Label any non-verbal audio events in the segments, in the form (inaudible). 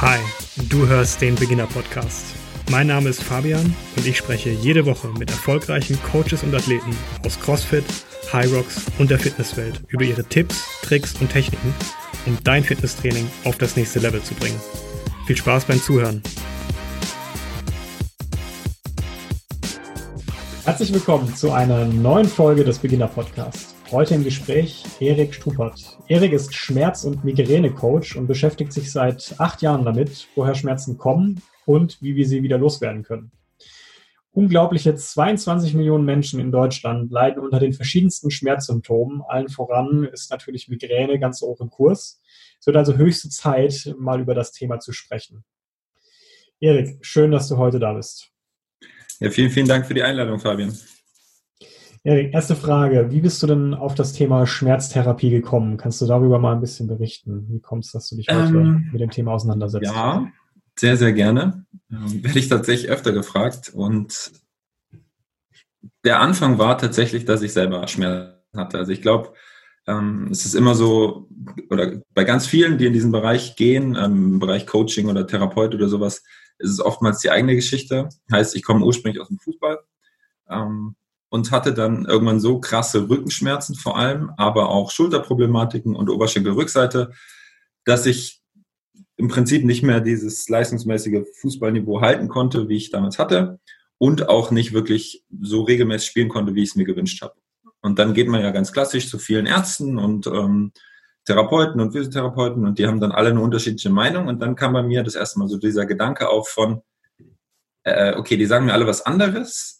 Hi, du hörst den Beginner Podcast. Mein Name ist Fabian und ich spreche jede Woche mit erfolgreichen Coaches und Athleten aus CrossFit, High Rocks und der Fitnesswelt über ihre Tipps, Tricks und Techniken, um dein Fitnesstraining auf das nächste Level zu bringen. Viel Spaß beim Zuhören. Herzlich willkommen zu einer neuen Folge des Beginner Podcasts. Heute im Gespräch Erik Strupert. Erik ist Schmerz- und Migräne-Coach und beschäftigt sich seit acht Jahren damit, woher Schmerzen kommen und wie wir sie wieder loswerden können. Unglaubliche 22 Millionen Menschen in Deutschland leiden unter den verschiedensten Schmerzsymptomen. Allen voran ist natürlich Migräne ganz hoch im Kurs. Es wird also höchste Zeit, mal über das Thema zu sprechen. Erik, schön, dass du heute da bist. Ja, vielen, vielen Dank für die Einladung, Fabian. Erik, erste Frage. Wie bist du denn auf das Thema Schmerztherapie gekommen? Kannst du darüber mal ein bisschen berichten? Wie kommt es, dass du dich heute ähm, mit dem Thema auseinandersetzt? Ja, sehr, sehr gerne. Ähm, (laughs) werde ich tatsächlich öfter gefragt. Und der Anfang war tatsächlich, dass ich selber Schmerzen hatte. Also ich glaube, ähm, es ist immer so, oder bei ganz vielen, die in diesen Bereich gehen, ähm, im Bereich Coaching oder Therapeut oder sowas, ist es oftmals die eigene Geschichte. Heißt, ich komme ursprünglich aus dem Fußball. Ähm, und hatte dann irgendwann so krasse Rückenschmerzen vor allem, aber auch Schulterproblematiken und Oberschenkelrückseite, dass ich im Prinzip nicht mehr dieses leistungsmäßige Fußballniveau halten konnte, wie ich damals hatte und auch nicht wirklich so regelmäßig spielen konnte, wie ich es mir gewünscht habe. Und dann geht man ja ganz klassisch zu vielen Ärzten und ähm, Therapeuten und Physiotherapeuten und die haben dann alle eine unterschiedliche Meinung und dann kam bei mir das erste Mal so dieser Gedanke auf von, äh, okay, die sagen mir alle was anderes,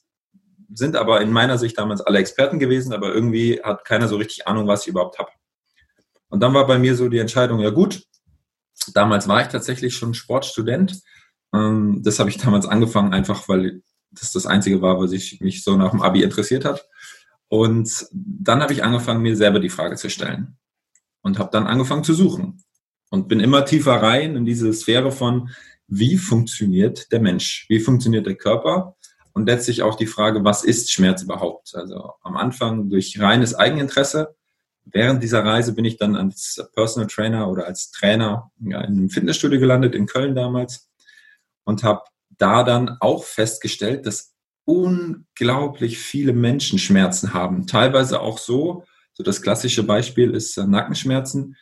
sind aber in meiner Sicht damals alle Experten gewesen, aber irgendwie hat keiner so richtig Ahnung, was ich überhaupt habe. Und dann war bei mir so die Entscheidung, ja gut, damals war ich tatsächlich schon Sportstudent. Ähm, das habe ich damals angefangen, einfach weil das das Einzige war, was ich mich so nach dem Abi interessiert hat. Und dann habe ich angefangen, mir selber die Frage zu stellen und habe dann angefangen zu suchen und bin immer tiefer rein in diese Sphäre von, wie funktioniert der Mensch? Wie funktioniert der Körper? Und letztlich auch die Frage, was ist Schmerz überhaupt? Also am Anfang durch reines Eigeninteresse. Während dieser Reise bin ich dann als Personal Trainer oder als Trainer in einem Fitnessstudio gelandet, in Köln damals, und habe da dann auch festgestellt, dass unglaublich viele Menschen Schmerzen haben. Teilweise auch so, so das klassische Beispiel ist Nackenschmerzen,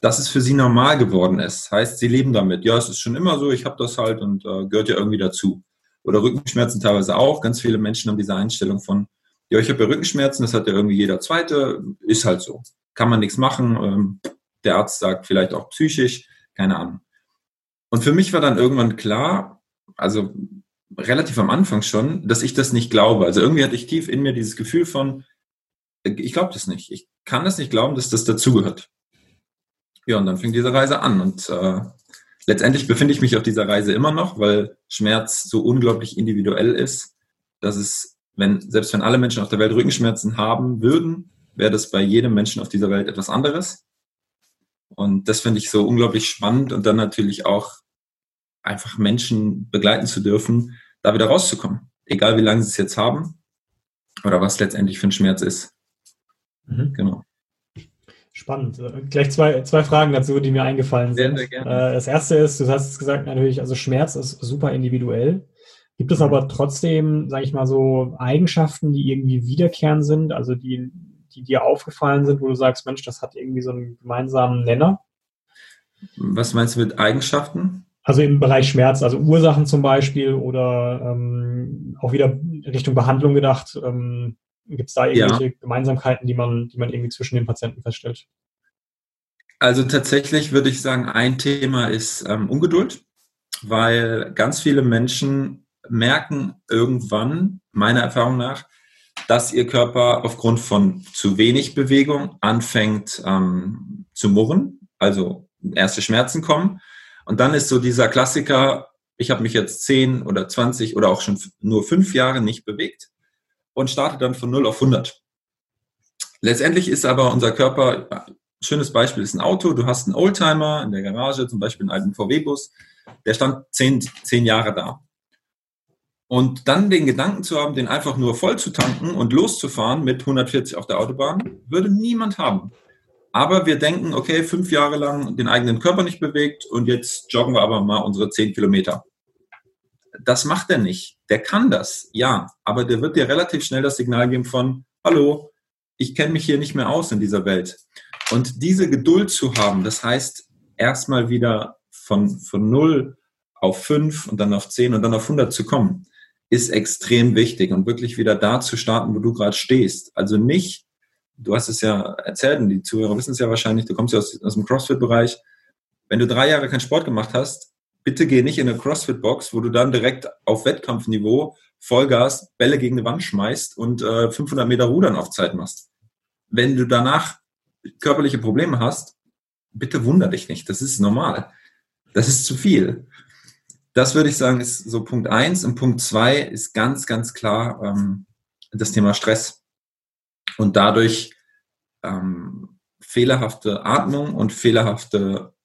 dass es für sie normal geworden ist. Heißt, sie leben damit. Ja, es ist schon immer so, ich habe das halt und äh, gehört ja irgendwie dazu oder Rückenschmerzen teilweise auch. Ganz viele Menschen haben diese Einstellung von, ja, ich habe ja Rückenschmerzen, das hat ja irgendwie jeder Zweite, ist halt so. Kann man nichts machen. Ähm, der Arzt sagt vielleicht auch psychisch, keine Ahnung. Und für mich war dann irgendwann klar, also relativ am Anfang schon, dass ich das nicht glaube. Also irgendwie hatte ich tief in mir dieses Gefühl von, ich glaube das nicht. Ich kann das nicht glauben, dass das dazugehört. Ja, und dann fing diese Reise an und äh, letztendlich befinde ich mich auf dieser Reise immer noch, weil Schmerz so unglaublich individuell ist, dass es, wenn, selbst wenn alle Menschen auf der Welt Rückenschmerzen haben würden, wäre das bei jedem Menschen auf dieser Welt etwas anderes. Und das finde ich so unglaublich spannend und dann natürlich auch einfach Menschen begleiten zu dürfen, da wieder rauszukommen. Egal wie lange sie es jetzt haben oder was letztendlich für ein Schmerz ist. Mhm. Genau. Spannend. Gleich zwei, zwei Fragen dazu, die mir eingefallen sind. Sehr, sehr gerne. Äh, das erste ist, du hast es gesagt, natürlich, also Schmerz ist super individuell. Gibt es mhm. aber trotzdem, sage ich mal so, Eigenschaften, die irgendwie wiederkehrend sind, also die, die dir aufgefallen sind, wo du sagst, Mensch, das hat irgendwie so einen gemeinsamen Nenner? Was meinst du mit Eigenschaften? Also im Bereich Schmerz, also Ursachen zum Beispiel oder ähm, auch wieder Richtung Behandlung gedacht. Ähm, Gibt es da irgendwelche ja. Gemeinsamkeiten, die man, die man irgendwie zwischen den Patienten feststellt? Also tatsächlich würde ich sagen, ein Thema ist ähm, Ungeduld, weil ganz viele Menschen merken irgendwann, meiner Erfahrung nach, dass ihr Körper aufgrund von zu wenig Bewegung anfängt ähm, zu murren, also erste Schmerzen kommen. Und dann ist so dieser Klassiker, ich habe mich jetzt zehn oder zwanzig oder auch schon nur fünf Jahre nicht bewegt und startet dann von 0 auf 100. Letztendlich ist aber unser Körper, schönes Beispiel ist ein Auto, du hast einen Oldtimer in der Garage, zum Beispiel einen alten VW-Bus, der stand zehn, zehn Jahre da. Und dann den Gedanken zu haben, den einfach nur voll zu tanken und loszufahren mit 140 auf der Autobahn, würde niemand haben. Aber wir denken, okay, fünf Jahre lang den eigenen Körper nicht bewegt und jetzt joggen wir aber mal unsere zehn Kilometer. Das macht er nicht. Der kann das, ja, aber der wird dir relativ schnell das Signal geben von, hallo, ich kenne mich hier nicht mehr aus in dieser Welt. Und diese Geduld zu haben, das heißt, erstmal wieder von, von null auf fünf und dann auf zehn und dann auf 100 zu kommen, ist extrem wichtig und wirklich wieder da zu starten, wo du gerade stehst. Also nicht du hast es ja erzählt und die Zuhörer wissen es ja wahrscheinlich, du kommst ja aus, aus dem CrossFit-Bereich. Wenn du drei Jahre keinen Sport gemacht hast, bitte geh nicht in eine CrossFit-Box, wo du dann direkt auf Wettkampfniveau Vollgas Bälle gegen die Wand schmeißt und äh, 500 Meter Rudern auf Zeit machst. Wenn du danach körperliche Probleme hast, bitte wunder dich nicht. Das ist normal. Das ist zu viel. Das würde ich sagen, ist so Punkt eins. Und Punkt zwei ist ganz, ganz klar ähm, das Thema Stress und dadurch ähm, fehlerhafte Atmung und fehlerhafte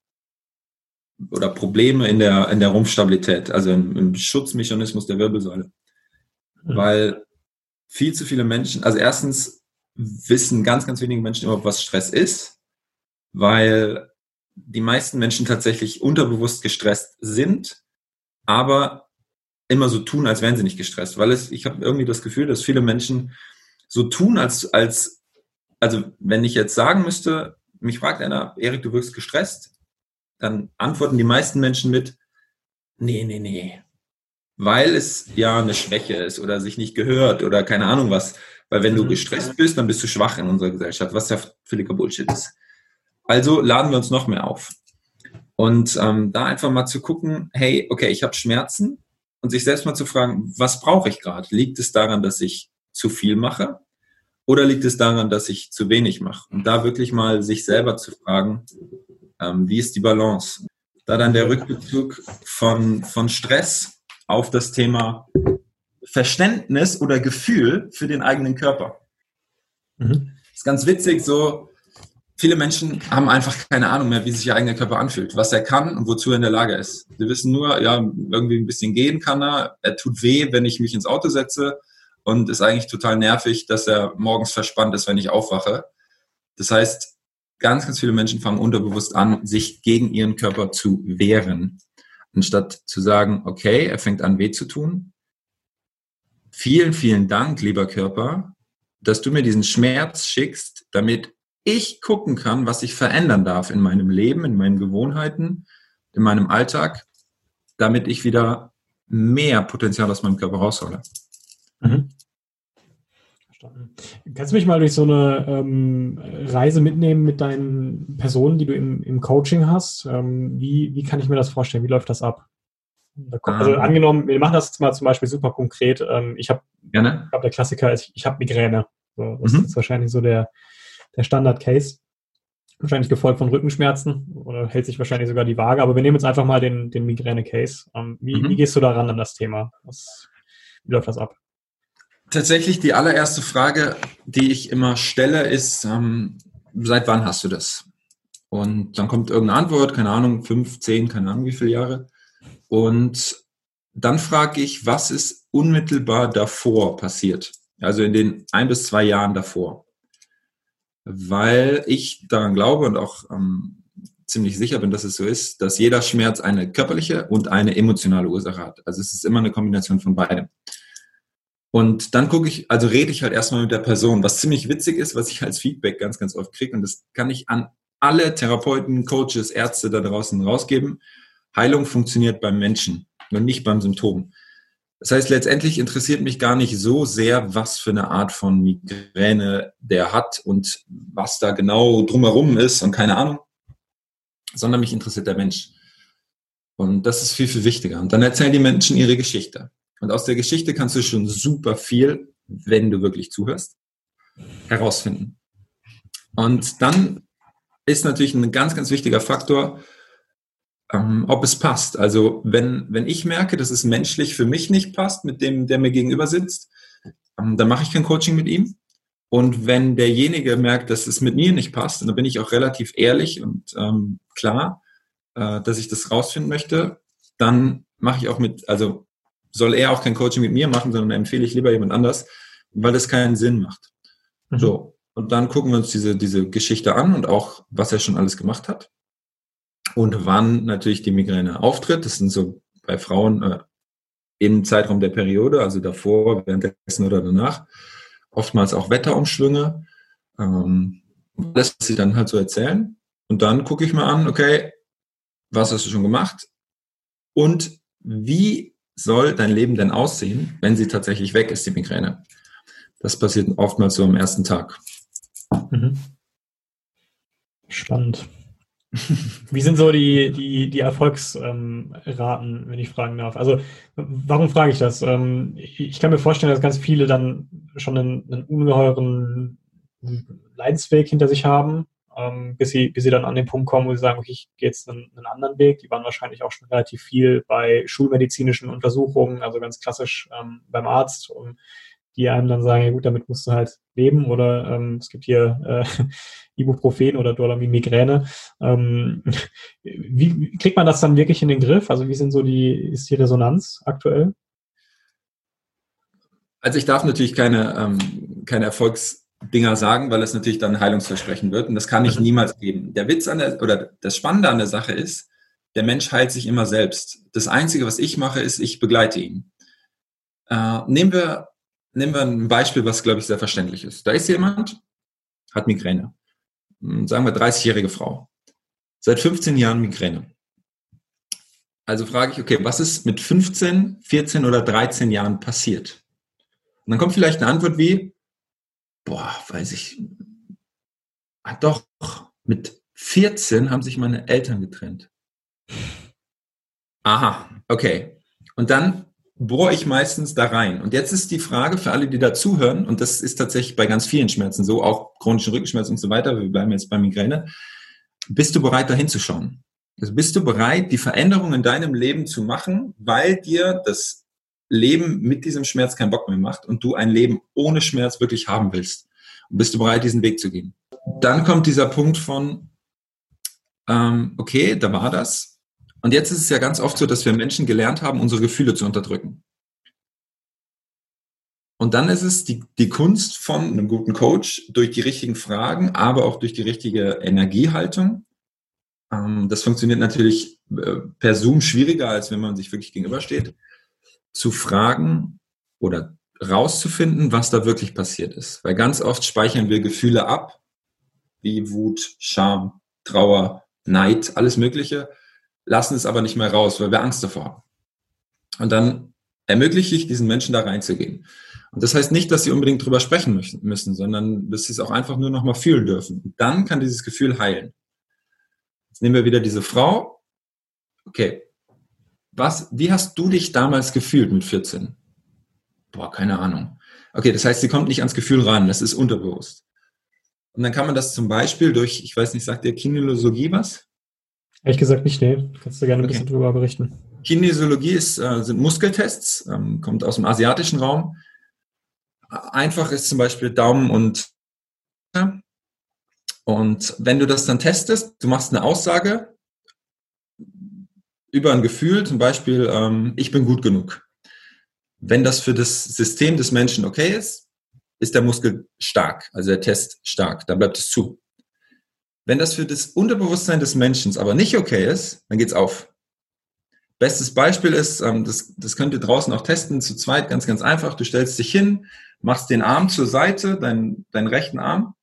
oder Probleme in der, in der Rumpfstabilität, also im, im Schutzmechanismus der Wirbelsäule. Mhm. Weil viel zu viele Menschen, also erstens wissen ganz, ganz wenige Menschen überhaupt, was Stress ist, weil die meisten Menschen tatsächlich unterbewusst gestresst sind, aber immer so tun, als wären sie nicht gestresst. Weil es, ich habe irgendwie das Gefühl, dass viele Menschen so tun, als, als, also wenn ich jetzt sagen müsste, mich fragt einer, Erik, du wirkst gestresst, dann antworten die meisten Menschen mit, nee, nee, nee. Weil es ja eine Schwäche ist oder sich nicht gehört oder keine Ahnung was. Weil wenn du mhm. gestresst bist, dann bist du schwach in unserer Gesellschaft, was ja völliger Bullshit ist. Also laden wir uns noch mehr auf. Und ähm, da einfach mal zu gucken, hey, okay, ich habe Schmerzen und sich selbst mal zu fragen, was brauche ich gerade? Liegt es daran, dass ich zu viel mache? Oder liegt es daran, dass ich zu wenig mache? Und da wirklich mal sich selber zu fragen, ähm, wie ist die Balance? Da dann der Rückbezug von, von Stress auf das Thema Verständnis oder Gefühl für den eigenen Körper. Mhm. Ist ganz witzig, so viele Menschen haben einfach keine Ahnung mehr, wie sich ihr eigener Körper anfühlt, was er kann und wozu er in der Lage ist. Sie wissen nur, ja, irgendwie ein bisschen gehen kann er, er tut weh, wenn ich mich ins Auto setze, und ist eigentlich total nervig, dass er morgens verspannt ist, wenn ich aufwache. Das heißt, ganz, ganz viele Menschen fangen unterbewusst an, sich gegen ihren Körper zu wehren, anstatt zu sagen, okay, er fängt an, weh zu tun. Vielen, vielen Dank, lieber Körper, dass du mir diesen Schmerz schickst, damit ich gucken kann, was ich verändern darf in meinem Leben, in meinen Gewohnheiten, in meinem Alltag, damit ich wieder mehr Potenzial aus meinem Körper raushole. Mhm. Verstanden. Kannst du mich mal durch so eine ähm, Reise mitnehmen mit deinen Personen, die du im, im Coaching hast? Ähm, wie, wie kann ich mir das vorstellen? Wie läuft das ab? Also ähm. angenommen, wir machen das jetzt mal zum Beispiel super konkret. Ähm, ich habe, hab der Klassiker ist, ich habe Migräne. So, das mhm. ist wahrscheinlich so der, der Standard-Case. Wahrscheinlich gefolgt von Rückenschmerzen oder hält sich wahrscheinlich sogar die Waage. Aber wir nehmen jetzt einfach mal den, den Migräne-Case. Ähm, wie, mhm. wie gehst du daran an das Thema? Was, wie läuft das ab? Tatsächlich die allererste Frage, die ich immer stelle, ist, ähm, seit wann hast du das? Und dann kommt irgendeine Antwort, keine Ahnung, fünf, zehn, keine Ahnung wie viele Jahre. Und dann frage ich, was ist unmittelbar davor passiert? Also in den ein bis zwei Jahren davor. Weil ich daran glaube und auch ähm, ziemlich sicher bin, dass es so ist, dass jeder Schmerz eine körperliche und eine emotionale Ursache hat. Also es ist immer eine Kombination von beidem. Und dann gucke ich, also rede ich halt erstmal mit der Person, was ziemlich witzig ist, was ich als Feedback ganz, ganz oft kriege. Und das kann ich an alle Therapeuten, Coaches, Ärzte da draußen rausgeben. Heilung funktioniert beim Menschen und nicht beim Symptom. Das heißt, letztendlich interessiert mich gar nicht so sehr, was für eine Art von Migräne der hat und was da genau drumherum ist und keine Ahnung, sondern mich interessiert der Mensch. Und das ist viel, viel wichtiger. Und dann erzählen die Menschen ihre Geschichte. Und aus der Geschichte kannst du schon super viel, wenn du wirklich zuhörst, herausfinden. Und dann ist natürlich ein ganz, ganz wichtiger Faktor, ähm, ob es passt. Also wenn, wenn ich merke, dass es menschlich für mich nicht passt, mit dem, der mir gegenüber sitzt, ähm, dann mache ich kein Coaching mit ihm. Und wenn derjenige merkt, dass es mit mir nicht passt, dann bin ich auch relativ ehrlich und ähm, klar, äh, dass ich das rausfinden möchte, dann mache ich auch mit, also soll er auch kein Coaching mit mir machen, sondern empfehle ich lieber jemand anders, weil das keinen Sinn macht. Mhm. So. Und dann gucken wir uns diese, diese Geschichte an und auch, was er schon alles gemacht hat. Und wann natürlich die Migräne auftritt. Das sind so bei Frauen äh, im Zeitraum der Periode, also davor, währenddessen oder danach. Oftmals auch Wetterumschwünge. Ähm, das, was sie dann halt so erzählen. Und dann gucke ich mal an, okay, was hast du schon gemacht? Und wie soll dein Leben denn aussehen, wenn sie tatsächlich weg ist, die Migräne? Das passiert oftmals so am ersten Tag. Mhm. Spannend. Wie sind so die, die, die Erfolgsraten, ähm, wenn ich fragen darf? Also, warum frage ich das? Ähm, ich kann mir vorstellen, dass ganz viele dann schon einen, einen ungeheuren Leidensweg hinter sich haben, ähm, bis, sie, bis sie dann an den Punkt kommen, wo sie sagen, okay, ich gehe jetzt einen, einen anderen Weg. Die waren wahrscheinlich auch schon relativ viel bei schulmedizinischen Untersuchungen, also ganz klassisch ähm, beim Arzt, um die einem dann sagen, ja gut, damit musst du halt leben oder ähm, es gibt hier äh, (laughs) Ibuprofen oder Dolamin Migräne. Ähm, (laughs) wie kriegt man das dann wirklich in den Griff? Also wie sind so die, ist die Resonanz aktuell? Also ich darf natürlich keine, ähm, keine Erfolgsdinger sagen, weil es natürlich dann Heilungsversprechen wird und das kann ich mhm. niemals geben. Der Witz an der, oder das Spannende an der Sache ist, der Mensch heilt sich immer selbst. Das Einzige, was ich mache, ist, ich begleite ihn. Äh, nehmen wir nehmen wir ein Beispiel, was, glaube ich, sehr verständlich ist. Da ist jemand, hat Migräne. Hm, sagen wir 30-jährige Frau. Seit 15 Jahren Migräne. Also frage ich, okay, was ist mit 15, 14 oder 13 Jahren passiert? Und dann kommt vielleicht eine Antwort wie, boah, weiß ich, ah, doch, mit 14 haben sich meine Eltern getrennt. Aha, okay. Und dann bohre ich meistens da rein. Und jetzt ist die Frage für alle, die da zuhören, und das ist tatsächlich bei ganz vielen Schmerzen so, auch chronischen Rückenschmerzen und so weiter, wir bleiben jetzt bei Migräne, bist du bereit, da hinzuschauen? Also bist du bereit, die Veränderung in deinem Leben zu machen, weil dir das Leben mit diesem Schmerz keinen Bock mehr macht und du ein Leben ohne Schmerz wirklich haben willst? Und bist du bereit, diesen Weg zu gehen? Dann kommt dieser Punkt von, ähm, okay, da war das, und jetzt ist es ja ganz oft so, dass wir Menschen gelernt haben, unsere Gefühle zu unterdrücken. Und dann ist es die, die Kunst von einem guten Coach, durch die richtigen Fragen, aber auch durch die richtige Energiehaltung. Ähm, das funktioniert natürlich äh, per Zoom schwieriger, als wenn man sich wirklich gegenübersteht, zu fragen oder rauszufinden, was da wirklich passiert ist. Weil ganz oft speichern wir Gefühle ab, wie Wut, Scham, Trauer, Neid, alles Mögliche lassen es aber nicht mehr raus, weil wir Angst davor haben. Und dann ermögliche ich diesen Menschen da reinzugehen. Und das heißt nicht, dass sie unbedingt drüber sprechen müssen, sondern dass sie es auch einfach nur noch mal fühlen dürfen. Und dann kann dieses Gefühl heilen. Jetzt nehmen wir wieder diese Frau. Okay. Was, wie hast du dich damals gefühlt mit 14? Boah, keine Ahnung. Okay, das heißt, sie kommt nicht ans Gefühl ran, das ist unterbewusst. Und dann kann man das zum Beispiel durch, ich weiß nicht, sagt dir Kinesiologie was? Ehrlich gesagt nicht, nee. Kannst du gerne ein okay. bisschen drüber berichten. Kinesiologie ist, äh, sind Muskeltests, ähm, kommt aus dem asiatischen Raum. Einfach ist zum Beispiel Daumen und und wenn du das dann testest, du machst eine Aussage über ein Gefühl, zum Beispiel, ähm, ich bin gut genug. Wenn das für das System des Menschen okay ist, ist der Muskel stark, also der Test stark, dann bleibt es zu. Wenn das für das Unterbewusstsein des Menschen aber nicht okay ist, dann geht's auf. Bestes Beispiel ist, ähm, das, das könnt ihr draußen auch testen, zu zweit, ganz, ganz einfach. Du stellst dich hin, machst den Arm zur Seite, deinen, deinen rechten Arm,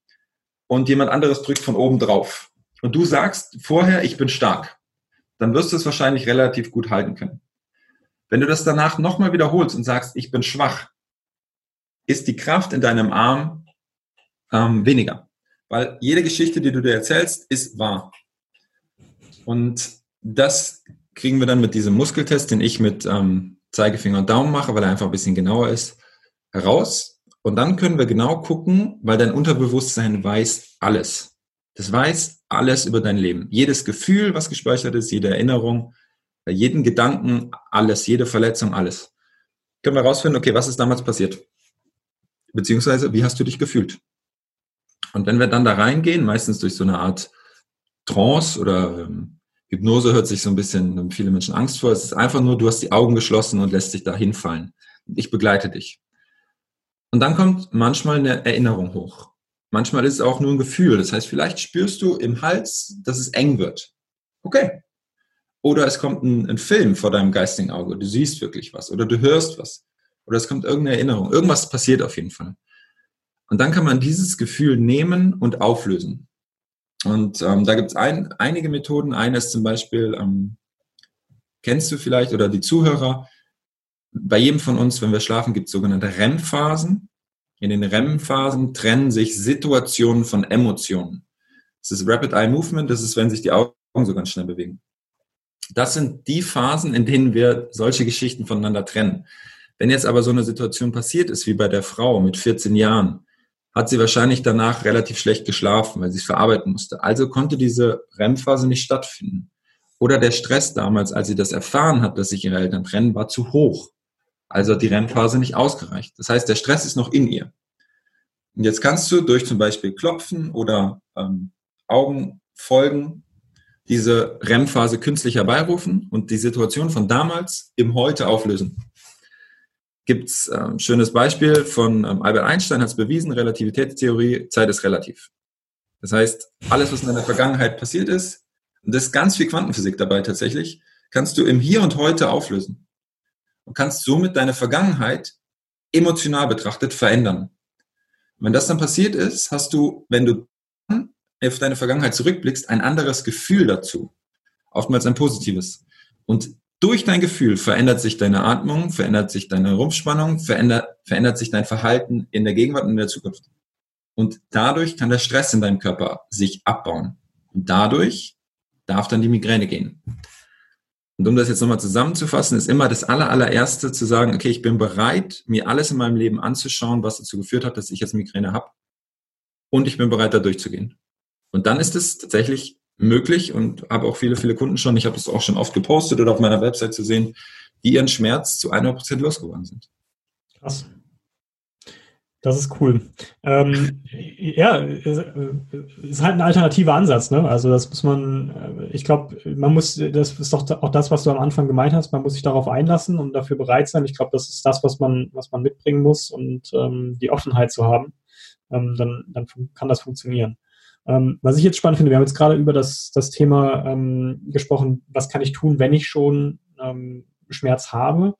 und jemand anderes drückt von oben drauf. Und du sagst vorher, ich bin stark. Dann wirst du es wahrscheinlich relativ gut halten können. Wenn du das danach nochmal wiederholst und sagst, ich bin schwach, ist die Kraft in deinem Arm ähm, weniger. Weil jede Geschichte, die du dir erzählst, ist wahr. Und das kriegen wir dann mit diesem Muskeltest, den ich mit ähm, Zeigefinger und Daumen mache, weil er einfach ein bisschen genauer ist, heraus. Und dann können wir genau gucken, weil dein Unterbewusstsein weiß alles. Das weiß alles über dein Leben. Jedes Gefühl, was gespeichert ist, jede Erinnerung, jeden Gedanken, alles, jede Verletzung, alles. Können wir herausfinden, okay, was ist damals passiert? Beziehungsweise, wie hast du dich gefühlt? Und wenn wir dann da reingehen, meistens durch so eine Art Trance oder ähm, Hypnose hört sich so ein bisschen, haben viele Menschen Angst vor. Es ist einfach nur, du hast die Augen geschlossen und lässt dich da hinfallen. Ich begleite dich. Und dann kommt manchmal eine Erinnerung hoch. Manchmal ist es auch nur ein Gefühl. Das heißt, vielleicht spürst du im Hals, dass es eng wird. Okay. Oder es kommt ein, ein Film vor deinem geistigen Auge. Du siehst wirklich was. Oder du hörst was. Oder es kommt irgendeine Erinnerung. Irgendwas passiert auf jeden Fall. Und dann kann man dieses Gefühl nehmen und auflösen. Und ähm, da gibt es ein, einige Methoden. Eine ist zum Beispiel, ähm, kennst du vielleicht oder die Zuhörer, bei jedem von uns, wenn wir schlafen, gibt es sogenannte REM-Phasen. In den REM-Phasen trennen sich Situationen von Emotionen. Das ist Rapid Eye Movement, das ist, wenn sich die Augen so ganz schnell bewegen. Das sind die Phasen, in denen wir solche Geschichten voneinander trennen. Wenn jetzt aber so eine Situation passiert ist, wie bei der Frau mit 14 Jahren, hat sie wahrscheinlich danach relativ schlecht geschlafen, weil sie es verarbeiten musste. Also konnte diese REM-Phase nicht stattfinden. Oder der Stress damals, als sie das erfahren hat, dass sich ihre Eltern trennen, war zu hoch. Also hat die REM-Phase nicht ausgereicht. Das heißt, der Stress ist noch in ihr. Und jetzt kannst du durch zum Beispiel Klopfen oder ähm, Augen folgen diese REM-Phase künstlich herbeirufen und die Situation von damals im Heute auflösen gibt es ein ähm, schönes Beispiel von ähm, Albert Einstein, hat es bewiesen, Relativitätstheorie, Zeit ist relativ. Das heißt, alles, was in deiner Vergangenheit passiert ist, und das ist ganz viel Quantenphysik dabei tatsächlich, kannst du im Hier und Heute auflösen. Und kannst somit deine Vergangenheit emotional betrachtet verändern. Und wenn das dann passiert ist, hast du, wenn du auf deine Vergangenheit zurückblickst, ein anderes Gefühl dazu. Oftmals ein positives. Und durch dein Gefühl verändert sich deine Atmung, verändert sich deine Rumpfspannung, verändert, verändert sich dein Verhalten in der Gegenwart und in der Zukunft. Und dadurch kann der Stress in deinem Körper sich abbauen. Und dadurch darf dann die Migräne gehen. Und um das jetzt nochmal zusammenzufassen, ist immer das aller, allererste zu sagen, okay, ich bin bereit, mir alles in meinem Leben anzuschauen, was dazu geführt hat, dass ich jetzt Migräne habe. Und ich bin bereit, da durchzugehen. Und dann ist es tatsächlich möglich und habe auch viele, viele Kunden schon, ich habe das auch schon oft gepostet oder auf meiner Website zu sehen, die ihren Schmerz zu 100% losgeworden sind. Krass. Das ist cool. Ähm, ja, ist, ist halt ein alternativer Ansatz, ne? Also das muss man, äh, ich glaube, man muss, das ist doch auch das, was du am Anfang gemeint hast, man muss sich darauf einlassen und dafür bereit sein. Ich glaube, das ist das, was man, was man mitbringen muss und ähm, die Offenheit zu haben, ähm, dann, dann kann das funktionieren. Ähm, was ich jetzt spannend finde, wir haben jetzt gerade über das, das Thema ähm, gesprochen, was kann ich tun, wenn ich schon ähm, Schmerz habe.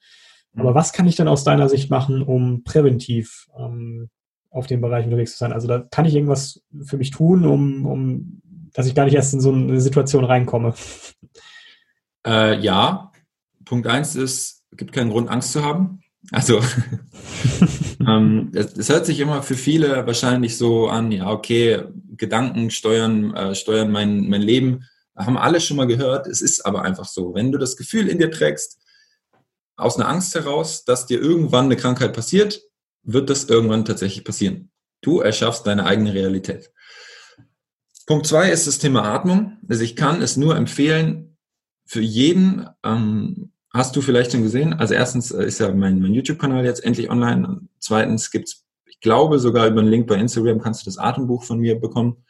Aber mhm. was kann ich dann aus deiner Sicht machen, um präventiv ähm, auf dem Bereich unterwegs zu sein? Also da kann ich irgendwas für mich tun, um, um dass ich gar nicht erst in so eine Situation reinkomme. Äh, ja, Punkt eins ist, es gibt keinen Grund, Angst zu haben. Also (laughs) ähm, es, es, hört sich immer für viele wahrscheinlich so an, ja, okay, Gedanken steuern, äh, steuern mein, mein Leben. Haben alle schon mal gehört. Es ist aber einfach so. Wenn du das Gefühl in dir trägst, aus einer Angst heraus, dass dir irgendwann eine Krankheit passiert, wird das irgendwann tatsächlich passieren. Du erschaffst deine eigene Realität. Punkt zwei ist das Thema Atmung. Also ich kann es nur empfehlen, für jeden, ähm, hast du vielleicht schon gesehen, also erstens äh, ist ja mein, mein YouTube-Kanal jetzt endlich online. Und zweitens gibt's, ich glaube sogar über einen Link bei Instagram kannst du das Atembuch von mir bekommen.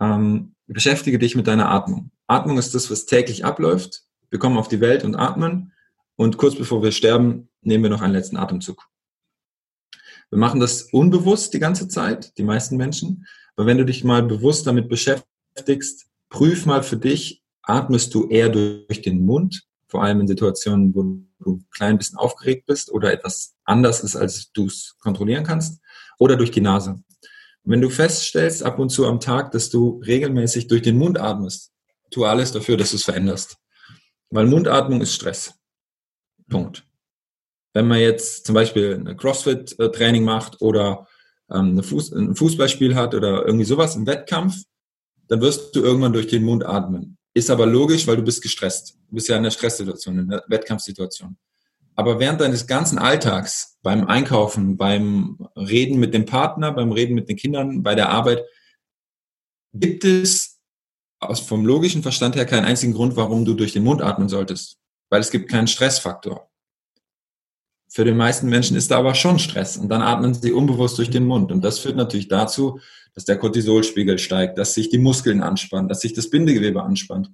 Ähm, beschäftige dich mit deiner Atmung. Atmung ist das, was täglich abläuft. Wir kommen auf die Welt und atmen. Und kurz bevor wir sterben, nehmen wir noch einen letzten Atemzug. Wir machen das unbewusst die ganze Zeit, die meisten Menschen. Aber wenn du dich mal bewusst damit beschäftigst, prüf mal für dich, atmest du eher durch den Mund vor allem in Situationen, wo du ein klein bisschen aufgeregt bist oder etwas anders ist, als du es kontrollieren kannst, oder durch die Nase. Wenn du feststellst ab und zu am Tag, dass du regelmäßig durch den Mund atmest, tu alles dafür, dass du es veränderst. Weil Mundatmung ist Stress. Punkt. Wenn man jetzt zum Beispiel ein CrossFit-Training macht oder ähm, Fuß, ein Fußballspiel hat oder irgendwie sowas im Wettkampf, dann wirst du irgendwann durch den Mund atmen. Ist aber logisch, weil du bist gestresst. Du bist ja in einer Stresssituation, in einer Wettkampfsituation. Aber während deines ganzen Alltags, beim Einkaufen, beim Reden mit dem Partner, beim Reden mit den Kindern, bei der Arbeit, gibt es aus, vom logischen Verstand her keinen einzigen Grund, warum du durch den Mund atmen solltest. Weil es gibt keinen Stressfaktor. Für den meisten Menschen ist da aber schon Stress und dann atmen sie unbewusst durch den Mund. Und das führt natürlich dazu, dass der Cortisolspiegel steigt, dass sich die Muskeln anspannen, dass sich das Bindegewebe anspannt.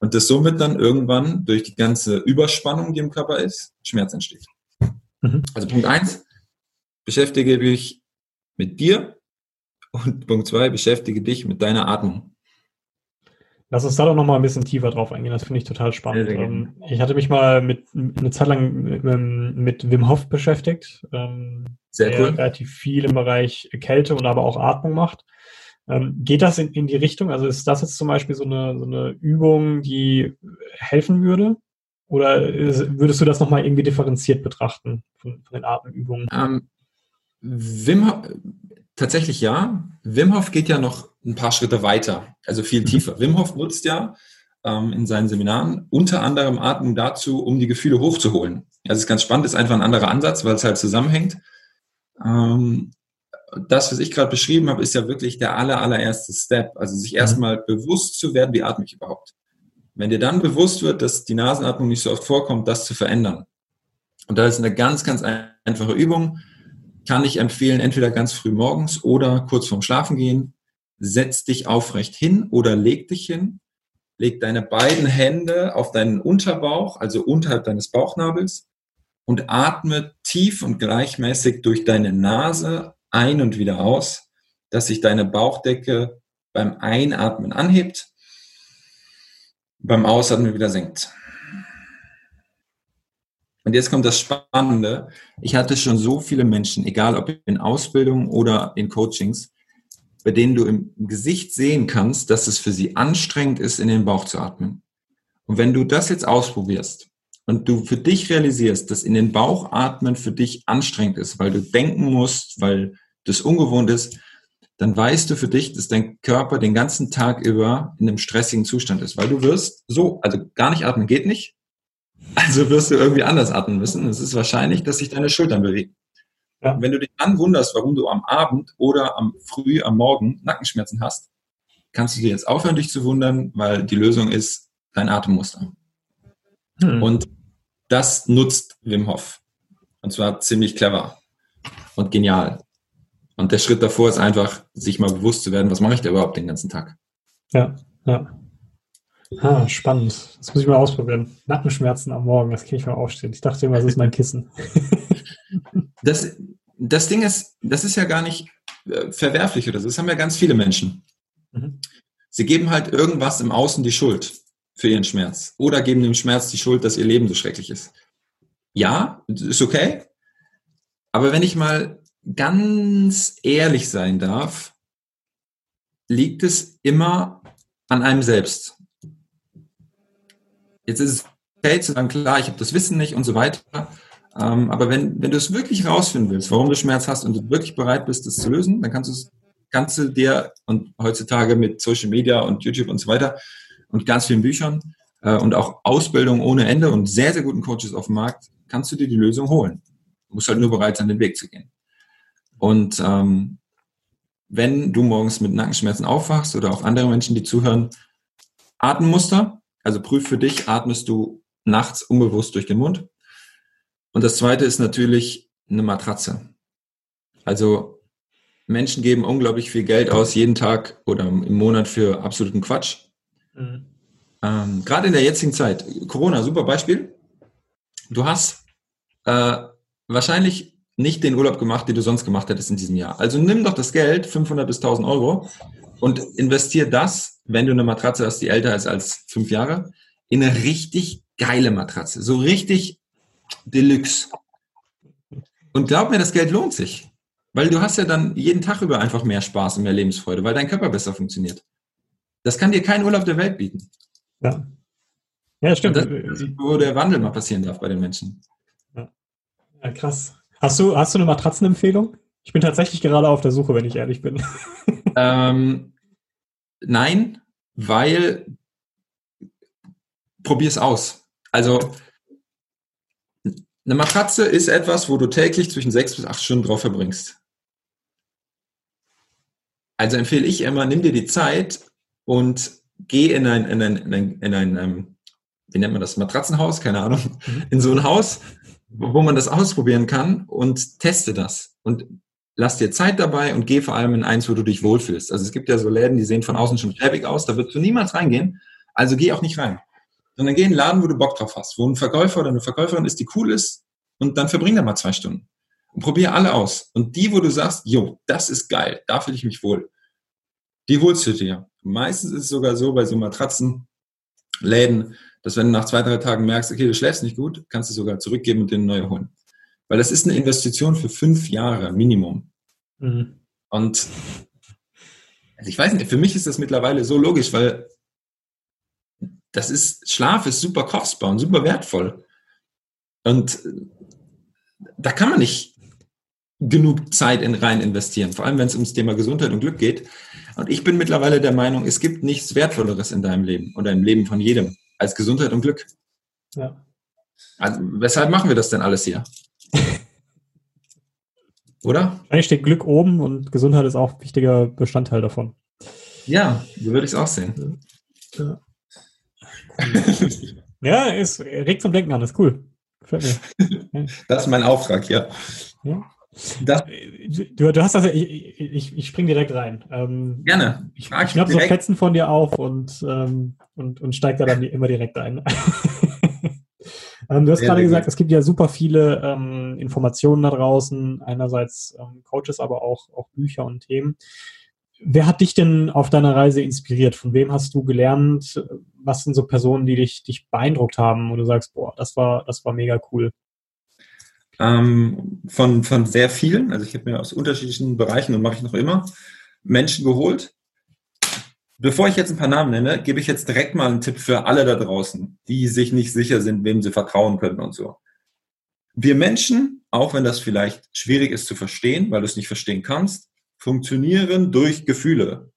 Und dass somit dann irgendwann durch die ganze Überspannung, die im Körper ist, Schmerz entsteht. Mhm. Also Punkt eins, beschäftige dich mit dir, Und Punkt zwei, beschäftige dich mit deiner Atmung. Lass uns da doch nochmal ein bisschen tiefer drauf eingehen. Das finde ich total spannend. Ähm, ich hatte mich mal mit, eine Zeit lang mit, mit Wim Hof beschäftigt. Ähm, Sehr cool. relativ viel im Bereich Kälte und aber auch Atmung macht. Ähm, geht das in, in die Richtung? Also ist das jetzt zum Beispiel so eine, so eine Übung, die helfen würde? Oder würdest du das nochmal irgendwie differenziert betrachten von, von den Atemübungen? Ähm, Wim tatsächlich ja. Wim Hof geht ja noch ein paar Schritte weiter, also viel mhm. tiefer. Wim Hof nutzt ja ähm, in seinen Seminaren unter anderem Atmung dazu, um die Gefühle hochzuholen. Also es ist ganz spannend, ist einfach ein anderer Ansatz, weil es halt zusammenhängt. Ähm, das, was ich gerade beschrieben habe, ist ja wirklich der aller, allererste Step. Also sich mhm. erstmal bewusst zu werden, wie atme ich überhaupt. Wenn dir dann bewusst wird, dass die Nasenatmung nicht so oft vorkommt, das zu verändern. Und da ist eine ganz, ganz einfache Übung. Kann ich empfehlen, entweder ganz früh morgens oder kurz vorm Schlafen gehen setz dich aufrecht hin oder leg dich hin, leg deine beiden Hände auf deinen Unterbauch, also unterhalb deines Bauchnabels und atme tief und gleichmäßig durch deine Nase ein und wieder aus, dass sich deine Bauchdecke beim Einatmen anhebt, beim Ausatmen wieder senkt. Und jetzt kommt das Spannende. Ich hatte schon so viele Menschen, egal ob in Ausbildung oder in Coachings, bei denen du im Gesicht sehen kannst, dass es für sie anstrengend ist, in den Bauch zu atmen. Und wenn du das jetzt ausprobierst und du für dich realisierst, dass in den Bauch atmen für dich anstrengend ist, weil du denken musst, weil das ungewohnt ist, dann weißt du für dich, dass dein Körper den ganzen Tag über in einem stressigen Zustand ist, weil du wirst so, also gar nicht atmen geht nicht, also wirst du irgendwie anders atmen müssen. Es ist wahrscheinlich, dass sich deine Schultern bewegen. Ja. Wenn du dich dann wunderst, warum du am Abend oder am Früh, am Morgen Nackenschmerzen hast, kannst du dir jetzt aufhören, dich zu wundern, weil die Lösung ist dein Atemmuster. Hm. Und das nutzt Wim Hof. Und zwar ziemlich clever und genial. Und der Schritt davor ist einfach, sich mal bewusst zu werden, was mache ich da überhaupt den ganzen Tag. Ja, ja. Ah, spannend. Das muss ich mal ausprobieren. Nackenschmerzen am Morgen, das kann ich mal aufstehen. Ich dachte immer, das ist mein Kissen. (laughs) das, das Ding ist, das ist ja gar nicht äh, verwerflich oder so. Das haben ja ganz viele Menschen. Mhm. Sie geben halt irgendwas im Außen die Schuld für ihren Schmerz oder geben dem Schmerz die Schuld, dass ihr Leben so schrecklich ist. Ja, ist okay. Aber wenn ich mal ganz ehrlich sein darf, liegt es immer an einem selbst. Jetzt ist es okay zu sagen, klar, ich habe das Wissen nicht und so weiter. Ähm, aber wenn, wenn du es wirklich rausfinden willst, warum du Schmerz hast und du wirklich bereit bist, das zu lösen, dann kannst du es, kannst dir und heutzutage mit Social Media und YouTube und so weiter und ganz vielen Büchern äh, und auch Ausbildung ohne Ende und sehr, sehr guten Coaches auf dem Markt, kannst du dir die Lösung holen. Du musst halt nur bereit sein, den Weg zu gehen. Und ähm, wenn du morgens mit Nackenschmerzen aufwachst oder auch andere Menschen, die zuhören, Atemmuster, also prüf für dich, atmest du nachts unbewusst durch den Mund und das zweite ist natürlich eine Matratze. Also Menschen geben unglaublich viel Geld aus, jeden Tag oder im Monat für absoluten Quatsch. Mhm. Ähm, Gerade in der jetzigen Zeit. Corona, super Beispiel. Du hast äh, wahrscheinlich nicht den Urlaub gemacht, den du sonst gemacht hättest in diesem Jahr. Also nimm doch das Geld, 500 bis 1000 Euro, und investier das, wenn du eine Matratze hast, die älter ist als fünf Jahre, in eine richtig geile Matratze. So richtig Deluxe. Und glaub mir, das Geld lohnt sich. Weil du hast ja dann jeden Tag über einfach mehr Spaß und mehr Lebensfreude, weil dein Körper besser funktioniert. Das kann dir kein Urlaub der Welt bieten. Ja. Ja, stimmt. Das wo der Wandel mal passieren darf bei den Menschen. Ja. ja, krass. Hast du, hast du eine Matratzenempfehlung? Ich bin tatsächlich gerade auf der Suche, wenn ich ehrlich bin. Ähm, nein, weil probier es aus. Also eine Matratze ist etwas, wo du täglich zwischen sechs bis acht Stunden drauf verbringst. Also empfehle ich immer, nimm dir die Zeit und geh in ein, in ein, in ein, in ein ähm, wie nennt man das, Matratzenhaus, keine Ahnung, mhm. in so ein Haus, wo man das ausprobieren kann und teste das. Und lass dir Zeit dabei und geh vor allem in eins, wo du dich wohlfühlst. Also es gibt ja so Läden, die sehen von außen schon schäbig aus, da wirst du niemals reingehen. Also geh auch nicht rein sondern geh in einen Laden, wo du Bock drauf hast, wo ein Verkäufer oder eine Verkäuferin ist, die cool ist und dann verbring da mal zwei Stunden. Und probier alle aus. Und die, wo du sagst, jo, das ist geil, da fühle ich mich wohl, die holst du dir. Meistens ist es sogar so bei so Matratzenläden, dass wenn du nach zwei, drei Tagen merkst, okay, du schläfst nicht gut, kannst du sogar zurückgeben und dir eine neue holen. Weil das ist eine Investition für fünf Jahre Minimum. Mhm. Und also ich weiß nicht, für mich ist das mittlerweile so logisch, weil das ist, Schlaf ist super kostbar und super wertvoll. Und da kann man nicht genug Zeit in rein investieren, vor allem wenn es ums Thema Gesundheit und Glück geht. Und ich bin mittlerweile der Meinung, es gibt nichts Wertvolleres in deinem Leben oder im Leben von jedem als Gesundheit und Glück. Ja. Also, weshalb machen wir das denn alles hier? (laughs) Oder? Eigentlich steht Glück oben und Gesundheit ist auch ein wichtiger Bestandteil davon. Ja, so würde ich es auch sehen. Ja, ja es regt zum Denken an, ist cool. Gefällt mir. (laughs) Das ist mein Auftrag, ja. ja. Du, du, hast das, ich, ich, ich spring direkt rein. Ähm, Gerne. Ich, ich schnapp so Fetzen von dir auf und, ähm, und, und steig da dann immer direkt ein. (laughs) ähm, du hast gerade gesagt, es gibt ja super viele ähm, Informationen da draußen, einerseits ähm, Coaches, aber auch, auch Bücher und Themen. Wer hat dich denn auf deiner Reise inspiriert? Von wem hast du gelernt? Was sind so Personen, die dich, dich beeindruckt haben, wo du sagst, boah, das war, das war mega cool? ähm, von, von sehr vielen, also ich habe mir aus unterschiedlichen Bereichen und mache ich noch immer, Menschen geholt. Bevor ich jetzt ein paar Namen nenne, gebe ich jetzt direkt mal einen Tipp für alle da draußen, die sich nicht sicher sind, wem sie vertrauen können und so. Wir Menschen, auch wenn das vielleicht schwierig ist zu verstehen, weil du es nicht verstehen kannst, funktionieren durch Gefühle.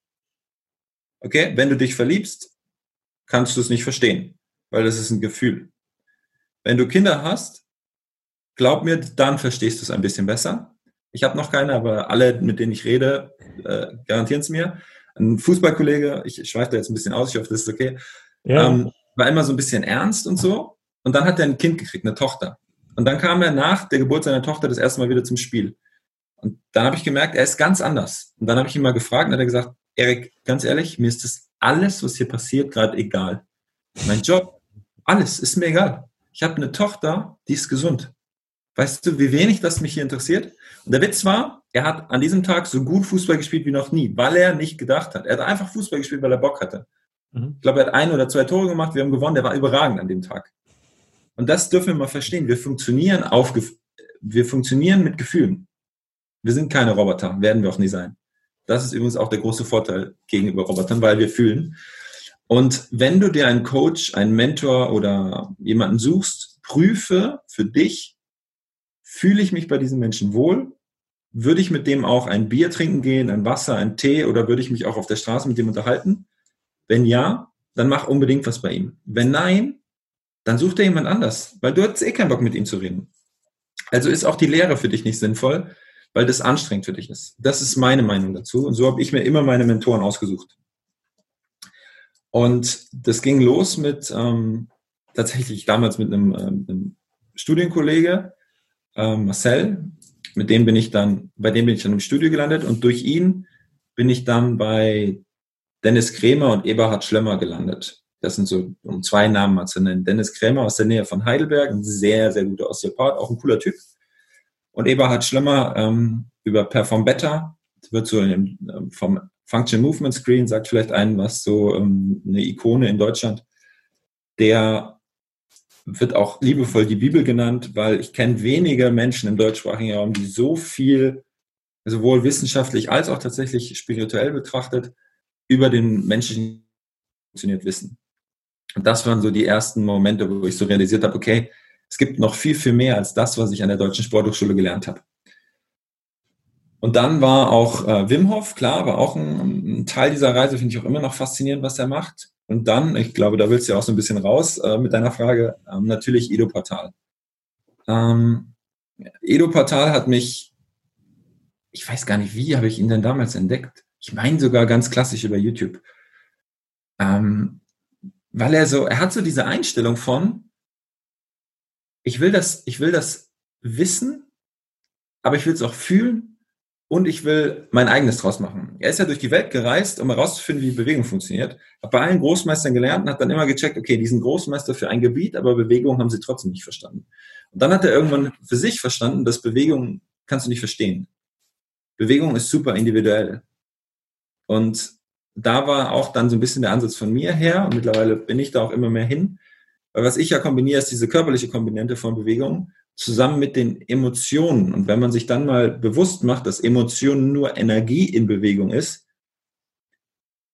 Okay? Wenn du dich verliebst, kannst du es nicht verstehen, weil das ist ein Gefühl. Wenn du Kinder hast, glaub mir, dann verstehst du es ein bisschen besser. Ich habe noch keine, aber alle, mit denen ich rede, äh, garantieren es mir. Ein Fußballkollege, ich schweife da jetzt ein bisschen aus, ich hoffe, das ist okay, ja. ähm, war immer so ein bisschen ernst und so. Und dann hat er ein Kind gekriegt, eine Tochter. Und dann kam er nach der Geburt seiner Tochter das erste Mal wieder zum Spiel. Und dann habe ich gemerkt, er ist ganz anders. Und dann habe ich ihn mal gefragt und hat er gesagt, Erik, ganz ehrlich, mir ist das alles, was hier passiert, gerade egal. Mein Job, alles ist mir egal. Ich habe eine Tochter, die ist gesund. Weißt du, wie wenig das mich hier interessiert? Und der Witz war, er hat an diesem Tag so gut Fußball gespielt wie noch nie, weil er nicht gedacht hat. Er hat einfach Fußball gespielt, weil er Bock hatte. Mhm. Ich glaube, er hat ein oder zwei Tore gemacht, wir haben gewonnen, der war überragend an dem Tag. Und das dürfen wir mal verstehen. Wir funktionieren auf, wir funktionieren mit Gefühlen. Wir sind keine Roboter, werden wir auch nie sein. Das ist übrigens auch der große Vorteil gegenüber Robotern, weil wir fühlen. Und wenn du dir einen Coach, einen Mentor oder jemanden suchst, prüfe für dich, Fühle ich mich bei diesen Menschen wohl? Würde ich mit dem auch ein Bier trinken gehen, ein Wasser, ein Tee oder würde ich mich auch auf der Straße mit dem unterhalten? Wenn ja, dann mach unbedingt was bei ihm. Wenn nein, dann such dir jemand anders, weil du hast eh keinen Bock mit ihm zu reden. Also ist auch die Lehre für dich nicht sinnvoll, weil das anstrengend für dich ist. Das ist meine Meinung dazu. Und so habe ich mir immer meine Mentoren ausgesucht. Und das ging los mit ähm, tatsächlich damals mit einem, äh, einem Studienkollege, äh, Marcel, mit dem bin ich dann, bei dem bin ich dann im Studio gelandet und durch ihn bin ich dann bei Dennis Krämer und Eberhard Schlemmer gelandet. Das sind so, um zwei Namen mal zu nennen. Dennis Krämer aus der Nähe von Heidelberg, ein sehr, sehr guter Osteopath, auch ein cooler Typ. Und Eberhard Schlemmer ähm, über Perform Better, wird so im, ähm, vom Function Movement Screen, sagt vielleicht einen was, so ähm, eine Ikone in Deutschland. Der wird auch liebevoll die Bibel genannt, weil ich kenne wenige Menschen im deutschsprachigen Raum, die so viel, sowohl wissenschaftlich als auch tatsächlich spirituell betrachtet, über den menschlichen funktioniert wissen. Und das waren so die ersten Momente, wo ich so realisiert habe, okay, es gibt noch viel, viel mehr als das, was ich an der Deutschen Sporthochschule gelernt habe. Und dann war auch äh, Wim Hof, klar, war auch ein, ein Teil dieser Reise, finde ich auch immer noch faszinierend, was er macht. Und dann, ich glaube, da willst du ja auch so ein bisschen raus äh, mit deiner Frage, ähm, natürlich Edo Portal. Ähm, Edo Portal hat mich, ich weiß gar nicht, wie habe ich ihn denn damals entdeckt? Ich meine sogar ganz klassisch über YouTube. Ähm, weil er so, er hat so diese Einstellung von, ich will das, ich will das wissen, aber ich will es auch fühlen und ich will mein eigenes draus machen. Er ist ja durch die Welt gereist, um herauszufinden, wie Bewegung funktioniert. Hat bei allen Großmeistern gelernt und hat dann immer gecheckt, okay, die sind Großmeister für ein Gebiet, aber Bewegung haben sie trotzdem nicht verstanden. Und dann hat er irgendwann für sich verstanden, dass Bewegung kannst du nicht verstehen. Bewegung ist super individuell. Und da war auch dann so ein bisschen der Ansatz von mir her und mittlerweile bin ich da auch immer mehr hin. Weil was ich ja kombiniere, ist diese körperliche Komponente von Bewegung zusammen mit den Emotionen. Und wenn man sich dann mal bewusst macht, dass Emotionen nur Energie in Bewegung ist,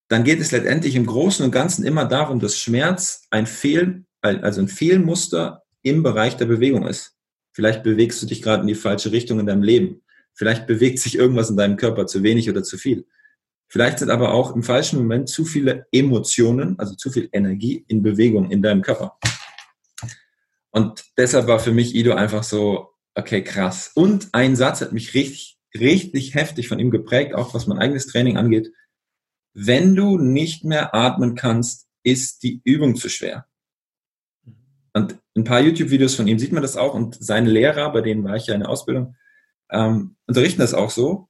dann geht es letztendlich im Großen und Ganzen immer darum, dass Schmerz ein Fehl, also ein Fehlmuster im Bereich der Bewegung ist. Vielleicht bewegst du dich gerade in die falsche Richtung in deinem Leben. Vielleicht bewegt sich irgendwas in deinem Körper zu wenig oder zu viel. Vielleicht sind aber auch im falschen Moment zu viele Emotionen, also zu viel Energie in Bewegung in deinem Körper. Und deshalb war für mich Ido einfach so, okay, krass. Und ein Satz hat mich richtig, richtig heftig von ihm geprägt, auch was mein eigenes Training angeht. Wenn du nicht mehr atmen kannst, ist die Übung zu schwer. Und ein paar YouTube-Videos von ihm sieht man das auch und seine Lehrer, bei denen war ich ja in der Ausbildung, ähm, unterrichten das auch so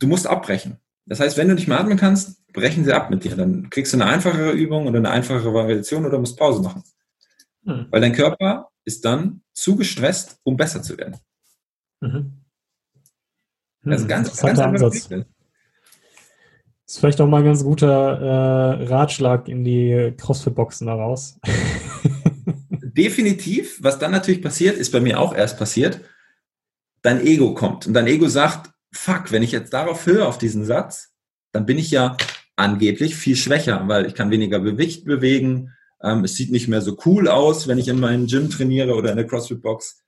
du musst abbrechen. Das heißt, wenn du nicht mehr atmen kannst, brechen sie ab mit dir. Dann kriegst du eine einfachere Übung oder eine einfachere Variation oder musst Pause machen. Hm. Weil dein Körper ist dann zu gestresst, um besser zu werden. Mhm. Hm. Das ist ganz, ganz Ansatz. Das ist vielleicht auch mal ein ganz guter äh, Ratschlag in die CrossFit-Boxen daraus. (laughs) Definitiv. Was dann natürlich passiert, ist bei mir auch erst passiert. Dein Ego kommt und dein Ego sagt, fuck, wenn ich jetzt darauf höre, auf diesen Satz, dann bin ich ja angeblich viel schwächer, weil ich kann weniger Gewicht bewegen. Ähm, es sieht nicht mehr so cool aus, wenn ich in meinem Gym trainiere oder in der CrossFit-Box.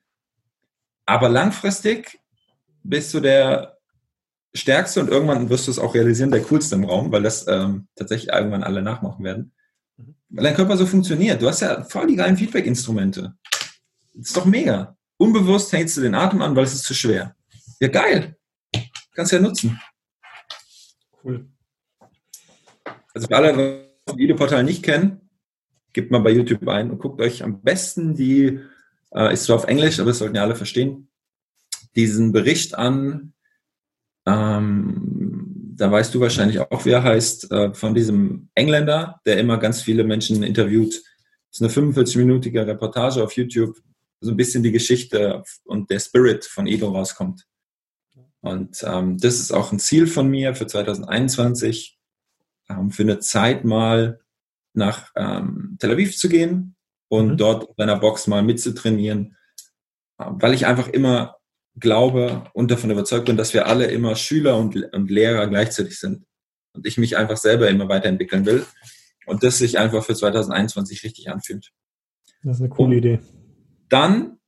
Aber langfristig bist du der Stärkste und irgendwann wirst du es auch realisieren, der Coolste im Raum, weil das ähm, tatsächlich irgendwann alle nachmachen werden. Mhm. Weil dein Körper so funktioniert. Du hast ja voll die geilen Feedback-Instrumente. Das ist doch mega. Unbewusst hältst du den Atem an, weil es ist zu schwer. Ja, geil kannst ja nutzen. Cool. Also für alle, die Videoportal nicht kennen, gebt mal bei YouTube ein und guckt euch am besten die, äh, ist zwar auf Englisch, aber das sollten ja alle verstehen, diesen Bericht an. Ähm, da weißt du wahrscheinlich auch, wie er heißt, äh, von diesem Engländer, der immer ganz viele Menschen interviewt. Das ist eine 45-minütige Reportage auf YouTube, so ein bisschen die Geschichte und der Spirit von Edo rauskommt. Und ähm, das ist auch ein Ziel von mir für 2021, ähm, für eine Zeit mal nach ähm, Tel Aviv zu gehen und mhm. dort bei einer Box mal mitzutrainieren, äh, weil ich einfach immer glaube und davon überzeugt bin, dass wir alle immer Schüler und, und Lehrer gleichzeitig sind. Und ich mich einfach selber immer weiterentwickeln will und das sich einfach für 2021 richtig anfühlt. Das ist eine coole und Idee. Dann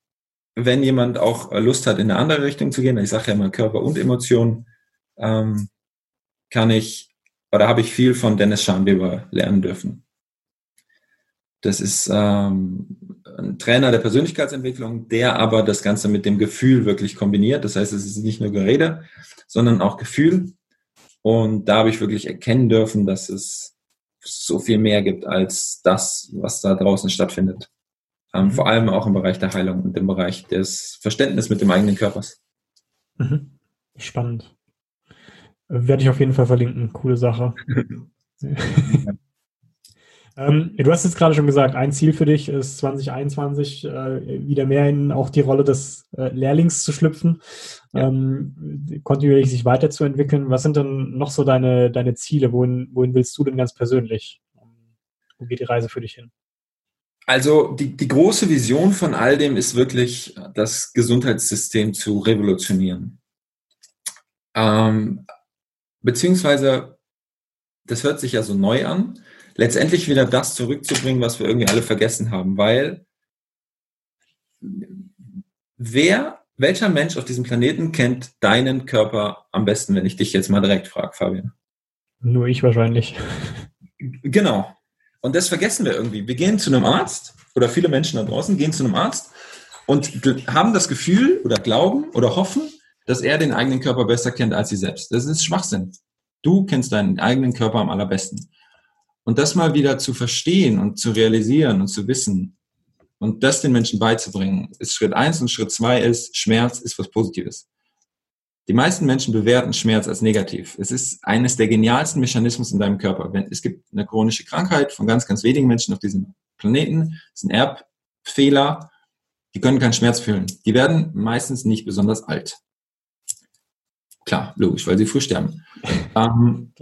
wenn jemand auch äh, Lust hat, in eine andere Richtung zu gehen, ich sage ja immer Körper und Emotionen, ähm, kann ich oder habe ich viel von Dennis Schamleber lernen dürfen. Das ist ähm, ein Trainer der Persönlichkeitsentwicklung, der aber das Ganze mit dem Gefühl wirklich kombiniert. Das heißt, es ist nicht nur Gerede, sondern auch Gefühl. Und da habe ich wirklich erkennen dürfen, dass es so viel mehr gibt als das, was da draußen stattfindet. Ähm, mhm. Vor allem auch im Bereich der Heilung und im Bereich des Verständnisses mit dem eigenen Körpers. Mhm. Spannend. Werde ich auf jeden Fall verlinken. Coole Sache. (laughs) ähm, du hast jetzt gerade schon gesagt, ein Ziel für dich ist 2021 äh, wieder mehr in auch die Rolle des äh, Lehrlings zu schlüpfen, ja. ähm, kontinuierlich sich weiterzuentwickeln. Was sind denn noch so deine, deine Ziele? Wohin, wohin willst du denn ganz persönlich? Wo geht die Reise für dich hin? Also die, die große Vision von all dem ist wirklich, das Gesundheitssystem zu revolutionieren. Ähm, beziehungsweise, das hört sich ja so neu an, letztendlich wieder das zurückzubringen, was wir irgendwie alle vergessen haben, weil wer, welcher Mensch auf diesem Planeten kennt deinen Körper am besten, wenn ich dich jetzt mal direkt frage, Fabian? Nur ich wahrscheinlich. Genau. Und das vergessen wir irgendwie. Wir gehen zu einem Arzt oder viele Menschen da draußen gehen zu einem Arzt und haben das Gefühl oder glauben oder hoffen, dass er den eigenen Körper besser kennt als sie selbst. Das ist Schwachsinn. Du kennst deinen eigenen Körper am allerbesten. Und das mal wieder zu verstehen und zu realisieren und zu wissen und das den Menschen beizubringen, ist Schritt eins und Schritt zwei ist, Schmerz ist was Positives. Die meisten Menschen bewerten Schmerz als negativ. Es ist eines der genialsten Mechanismen in deinem Körper. Wenn, es gibt eine chronische Krankheit von ganz, ganz wenigen Menschen auf diesem Planeten. Das ist ein Erbfehler. die können keinen Schmerz fühlen. Die werden meistens nicht besonders alt. Klar, logisch, weil sie früh sterben. (laughs) ähm.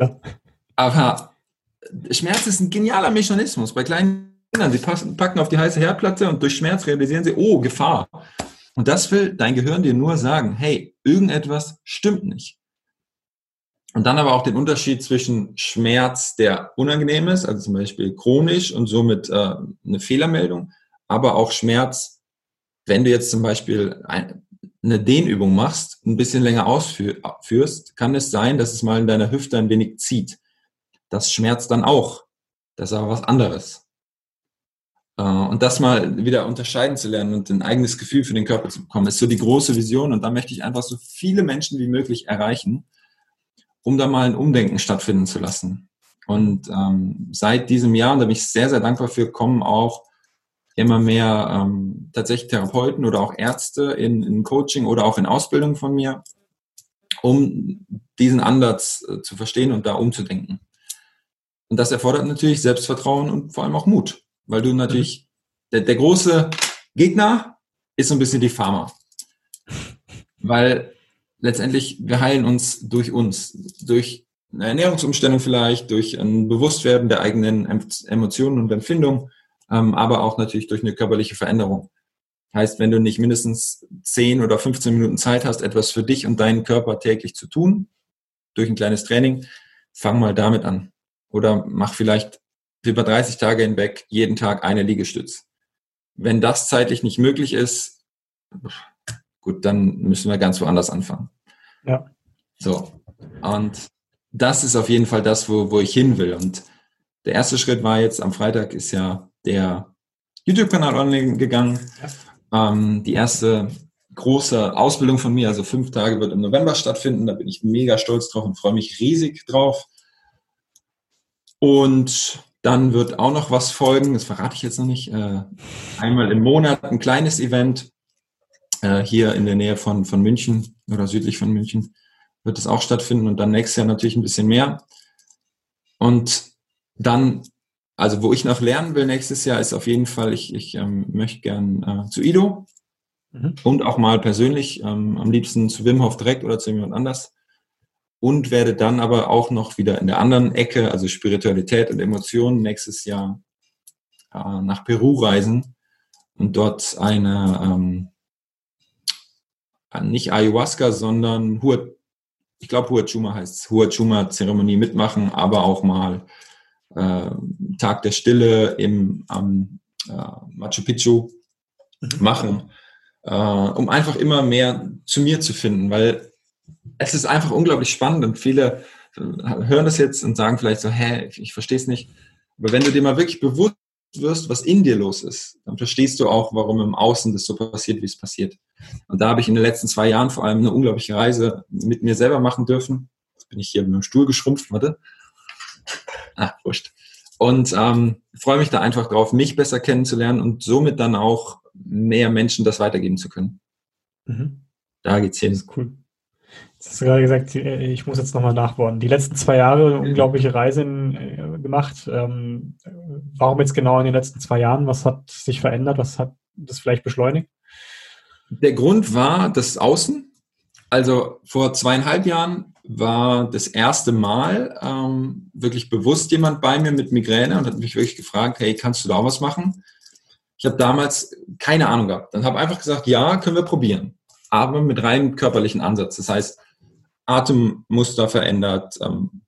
Aber Schmerz ist ein genialer Mechanismus. Bei kleinen Kindern, sie packen auf die heiße Herdplatte und durch Schmerz realisieren sie, oh, Gefahr. Und das will dein Gehirn dir nur sagen, hey, irgendetwas stimmt nicht. Und dann aber auch den Unterschied zwischen Schmerz, der unangenehm ist, also zum Beispiel chronisch und somit äh, eine Fehlermeldung, aber auch Schmerz, wenn du jetzt zum Beispiel ein, eine Dehnübung machst, ein bisschen länger ausführst, kann es sein, dass es mal in deiner Hüfte ein wenig zieht. Das schmerzt dann auch. Das ist aber was anderes. Äh, und das mal wieder unterscheiden zu lernen und ein eigenes Gefühl für den Körper zu bekommen, ist so die große Vision. Und da möchte ich einfach so viele Menschen wie möglich erreichen, um da mal ein Umdenken stattfinden zu lassen. Und ähm, seit diesem Jahr, und da bin ich sehr, sehr dankbar für, kommen auch immer mehr ähm, tatsächlich Therapeuten oder auch Ärzte in, in Coaching oder auch in Ausbildung von mir, um diesen Ansatz äh, zu verstehen und da umzudenken. Und das erfordert natürlich Selbstvertrauen und vor allem auch Mut, weil du natürlich, der, der große Gegner ist so ein bisschen die Pharma. Weil letztendlich, wir heilen uns durch uns, durch eine Ernährungsumstellung vielleicht, durch ein Bewusstwerden der eigenen Emotionen und Empfindungen ähm, aber auch natürlich durch eine körperliche Veränderung. Heißt, wenn du nicht mindestens 10 oder 15 Minuten Zeit hast, etwas für dich und deinen Körper täglich zu tun, durch ein kleines Training, fang mal damit an. Oder mach vielleicht über 30 Tage hinweg jeden Tag eine Liegestütz. Wenn das zeitlich nicht möglich ist, gut, dann müssen wir ganz woanders anfangen. Ja. So. Und das ist auf jeden Fall das, wo, wo ich hin will. Und der erste Schritt war jetzt am Freitag ist ja der YouTube-Kanal online gegangen. Ja. Ähm, die erste große Ausbildung von mir, also fünf Tage, wird im November stattfinden. Da bin ich mega stolz drauf und freue mich riesig drauf. Und dann wird auch noch was folgen, das verrate ich jetzt noch nicht. Äh, einmal im Monat ein kleines Event äh, hier in der Nähe von, von München oder südlich von München wird es auch stattfinden und dann nächstes Jahr natürlich ein bisschen mehr. Und dann also wo ich noch lernen will nächstes Jahr ist auf jeden Fall, ich, ich ähm, möchte gern äh, zu Ido mhm. und auch mal persönlich, ähm, am liebsten zu Wim Hof direkt oder zu jemand anders. Und werde dann aber auch noch wieder in der anderen Ecke, also Spiritualität und Emotionen, nächstes Jahr äh, nach Peru reisen und dort eine, ähm, nicht Ayahuasca, sondern Hua, ich glaube Huachuma heißt es, Huachuma-Zeremonie mitmachen, aber auch mal äh, Tag der Stille im am äh, Machu Picchu mhm. machen, äh, um einfach immer mehr zu mir zu finden, weil es ist einfach unglaublich spannend und viele äh, hören das jetzt und sagen vielleicht so, hä, ich, ich verstehe es nicht. Aber wenn du dir mal wirklich bewusst wirst, was in dir los ist, dann verstehst du auch, warum im Außen das so passiert, wie es passiert. Und da habe ich in den letzten zwei Jahren vor allem eine unglaubliche Reise mit mir selber machen dürfen. Jetzt bin ich hier mit dem Stuhl geschrumpft, warte. Ah, wurscht. Und ähm, freue mich da einfach drauf, mich besser kennenzulernen und somit dann auch mehr Menschen das weitergeben zu können. Mhm. Da geht's hin. Das ist cool. Hast du gerade gesagt, äh, ich muss jetzt nochmal nachbohren. Die letzten zwei Jahre eine unglaubliche Reise äh, gemacht. Ähm, warum jetzt genau in den letzten zwei Jahren? Was hat sich verändert? Was hat das vielleicht beschleunigt? Der Grund war das Außen. Also vor zweieinhalb Jahren war das erste Mal ähm, wirklich bewusst jemand bei mir mit Migräne und hat mich wirklich gefragt, hey, kannst du da was machen? Ich habe damals keine Ahnung gehabt. Dann habe einfach gesagt, ja, können wir probieren. Aber mit reinem körperlichen Ansatz. Das heißt, Atemmuster verändert, ähm,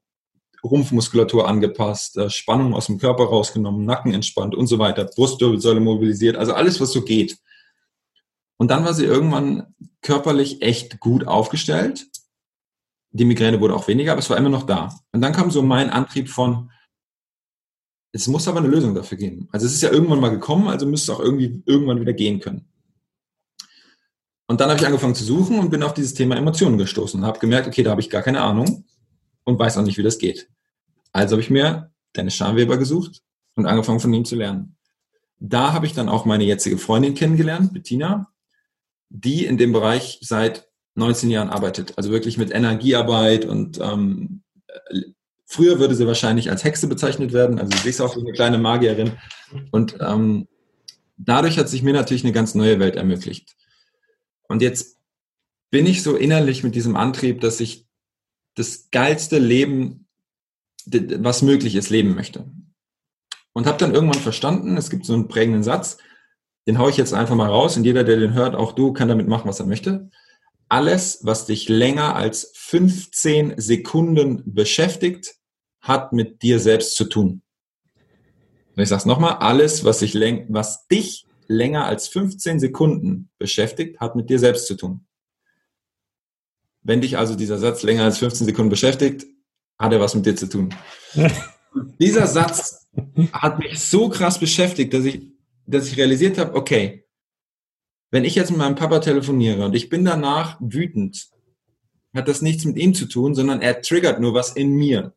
Rumpfmuskulatur angepasst, äh, Spannung aus dem Körper rausgenommen, Nacken entspannt und so weiter, Brustwirbelsäule mobilisiert, also alles, was so geht. Und dann war sie irgendwann körperlich echt gut aufgestellt die Migräne wurde auch weniger, aber es war immer noch da. Und dann kam so mein Antrieb von, es muss aber eine Lösung dafür geben. Also es ist ja irgendwann mal gekommen, also müsste es auch irgendwie irgendwann wieder gehen können. Und dann habe ich angefangen zu suchen und bin auf dieses Thema Emotionen gestoßen und habe gemerkt, okay, da habe ich gar keine Ahnung und weiß auch nicht, wie das geht. Also habe ich mir Dennis Scharnweber gesucht und angefangen von ihm zu lernen. Da habe ich dann auch meine jetzige Freundin kennengelernt, Bettina, die in dem Bereich seit 19 Jahren arbeitet. Also wirklich mit Energiearbeit und ähm, früher würde sie wahrscheinlich als Hexe bezeichnet werden. Also sie ist auch so eine kleine Magierin. Und ähm, dadurch hat sich mir natürlich eine ganz neue Welt ermöglicht. Und jetzt bin ich so innerlich mit diesem Antrieb, dass ich das geilste Leben, was möglich ist, leben möchte. Und habe dann irgendwann verstanden, es gibt so einen prägenden Satz, den haue ich jetzt einfach mal raus und jeder, der den hört, auch du, kann damit machen, was er möchte. Alles, was dich länger als 15 Sekunden beschäftigt, hat mit dir selbst zu tun. Und ich sage es nochmal, alles, was, sich was dich länger als 15 Sekunden beschäftigt, hat mit dir selbst zu tun. Wenn dich also dieser Satz länger als 15 Sekunden beschäftigt, hat er was mit dir zu tun. (laughs) dieser Satz hat mich so krass beschäftigt, dass ich, dass ich realisiert habe, okay, wenn ich jetzt mit meinem Papa telefoniere und ich bin danach wütend, hat das nichts mit ihm zu tun, sondern er triggert nur was in mir.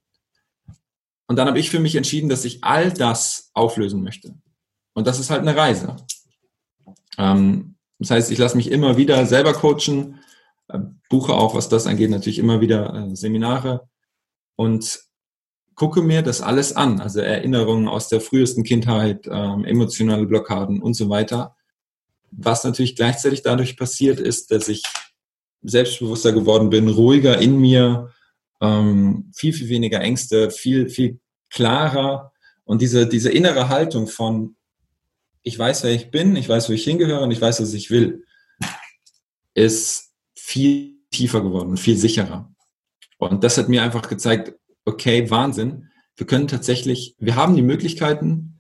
Und dann habe ich für mich entschieden, dass ich all das auflösen möchte. Und das ist halt eine Reise. Ähm, das heißt, ich lasse mich immer wieder selber coachen, äh, buche auch, was das angeht, natürlich immer wieder äh, Seminare und gucke mir das alles an. Also Erinnerungen aus der frühesten Kindheit, ähm, emotionale Blockaden und so weiter. Was natürlich gleichzeitig dadurch passiert ist, dass ich selbstbewusster geworden bin, ruhiger in mir, ähm, viel, viel weniger Ängste, viel, viel klarer und diese, diese innere Haltung von, ich weiß, wer ich bin, ich weiß, wo ich hingehöre und ich weiß, was ich will, ist viel tiefer geworden und viel sicherer. Und das hat mir einfach gezeigt, okay, Wahnsinn, wir können tatsächlich, wir haben die Möglichkeiten,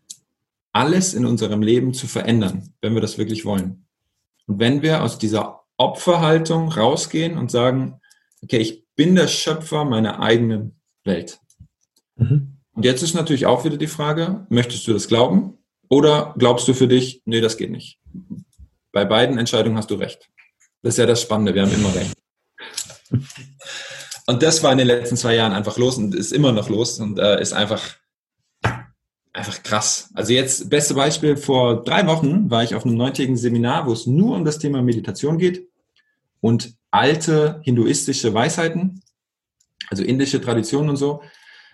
alles in unserem Leben zu verändern, wenn wir das wirklich wollen. Und wenn wir aus dieser Opferhaltung rausgehen und sagen, okay, ich bin der Schöpfer meiner eigenen Welt. Mhm. Und jetzt ist natürlich auch wieder die Frage, möchtest du das glauben oder glaubst du für dich, nee, das geht nicht. Bei beiden Entscheidungen hast du recht. Das ist ja das Spannende, wir haben immer recht. Und das war in den letzten zwei Jahren einfach los und ist immer noch los und äh, ist einfach, einfach krass. Also jetzt, beste Beispiel, vor drei Wochen war ich auf einem neuntägigen Seminar, wo es nur um das Thema Meditation geht und alte hinduistische Weisheiten, also indische Traditionen und so.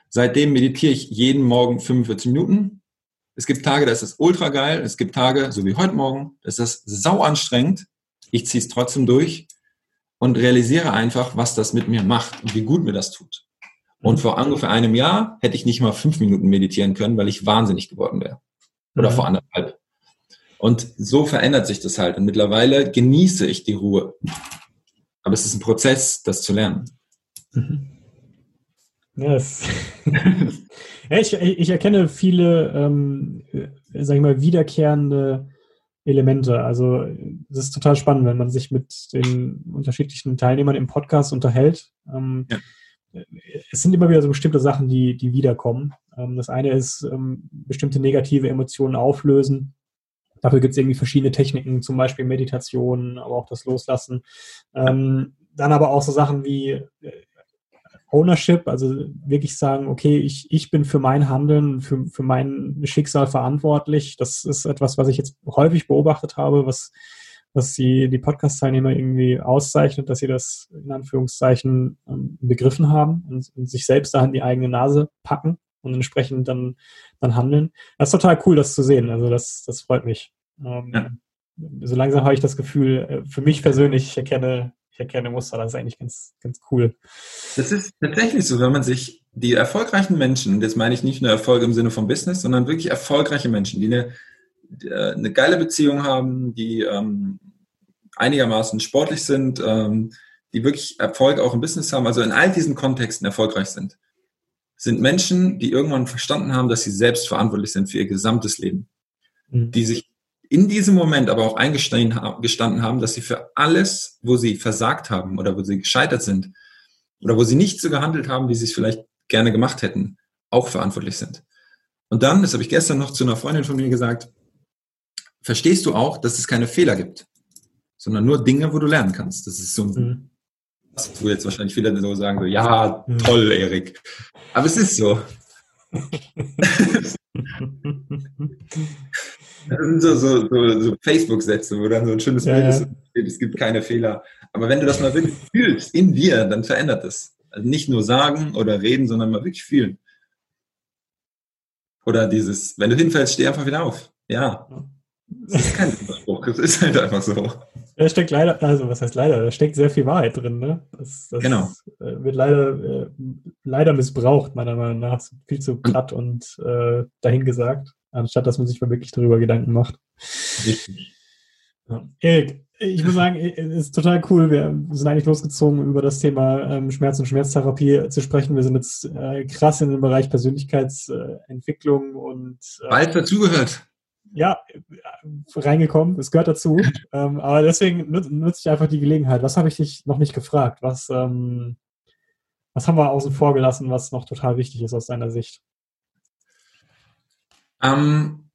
Seitdem meditiere ich jeden Morgen 45 Minuten. Es gibt Tage, da ist das ultra geil. Es gibt Tage, so wie heute Morgen, da ist das sau anstrengend. Ich ziehe es trotzdem durch und realisiere einfach, was das mit mir macht und wie gut mir das tut. Und vor ungefähr einem Jahr hätte ich nicht mal fünf Minuten meditieren können, weil ich wahnsinnig geworden wäre. Oder mhm. vor anderthalb. Und so verändert sich das halt. Und mittlerweile genieße ich die Ruhe. Aber es ist ein Prozess, das zu lernen. Mhm. Yes. (laughs) ja, ich, ich, erkenne viele, ähm, sag ich mal, wiederkehrende Elemente. Also es ist total spannend, wenn man sich mit den unterschiedlichen Teilnehmern im Podcast unterhält. Ähm, ja. Es sind immer wieder so bestimmte Sachen, die, die wiederkommen. Ähm, das eine ist ähm, bestimmte negative Emotionen auflösen. Dafür gibt es irgendwie verschiedene Techniken, zum Beispiel Meditation, aber auch das Loslassen. Ähm, dann aber auch so Sachen wie äh, Ownership, also wirklich sagen, okay, ich, ich bin für mein Handeln, für, für mein Schicksal verantwortlich. Das ist etwas, was ich jetzt häufig beobachtet habe, was, was die, die Podcast-Teilnehmer irgendwie auszeichnet, dass sie das in Anführungszeichen ähm, begriffen haben und, und, sich selbst da in die eigene Nase packen und entsprechend dann, dann handeln. Das ist total cool, das zu sehen. Also das, das freut mich. Ähm, ja. So langsam habe ich das Gefühl, äh, für mich persönlich, ich erkenne ich erkenne Muster, das ist eigentlich ganz, ganz cool. Das ist tatsächlich so, wenn man sich die erfolgreichen Menschen, das meine ich nicht nur Erfolg im Sinne von Business, sondern wirklich erfolgreiche Menschen, die eine, äh, eine geile Beziehung haben, die ähm, einigermaßen sportlich sind, ähm, die wirklich Erfolg auch im Business haben, also in all diesen Kontexten erfolgreich sind, sind Menschen, die irgendwann verstanden haben, dass sie selbst verantwortlich sind für ihr gesamtes Leben, mhm. die sich in diesem Moment aber auch eingestanden haben, dass sie für alles, wo sie versagt haben oder wo sie gescheitert sind oder wo sie nicht so gehandelt haben, wie sie es vielleicht gerne gemacht hätten, auch verantwortlich sind. Und dann, das habe ich gestern noch zu einer Freundin von mir gesagt, verstehst du auch, dass es keine Fehler gibt, sondern nur Dinge, wo du lernen kannst. Das ist so ein, mhm. wo jetzt wahrscheinlich viele so sagen, so, ja, mhm. toll, Erik. Aber es ist so. (laughs) (laughs) Das (laughs) sind so, so, so, so Facebook-Sätze, wo dann so ein schönes ja, Bild ist, ja. es gibt keine Fehler. Aber wenn du das mal wirklich (laughs) fühlst in dir, dann verändert es. Also nicht nur sagen oder reden, sondern mal wirklich fühlen. Oder dieses, wenn du hinfällst, steh einfach wieder auf. Ja. Das ist kein Widerspruch, es ist halt einfach so. Da steckt leider, also was heißt leider, da steckt sehr viel Wahrheit drin, ne? Das, das genau. Äh, wird leider, äh, leider missbraucht, meiner Meinung nach. Viel zu platt und äh, dahingesagt, anstatt dass man sich mal wirklich darüber Gedanken macht. Richtig. Ja. Erik, ich muss sagen, es ist total cool. Wir sind eigentlich losgezogen, über das Thema ähm, Schmerz und Schmerztherapie zu sprechen. Wir sind jetzt äh, krass in den Bereich Persönlichkeitsentwicklung und äh, bald dazugehört. Ja, reingekommen. Es gehört dazu. ähm, aber deswegen nutze ich einfach die Gelegenheit. Was habe ich dich noch nicht gefragt? Was, ähm, was haben wir außen vor gelassen, was noch total wichtig ist aus deiner Sicht? Ähm,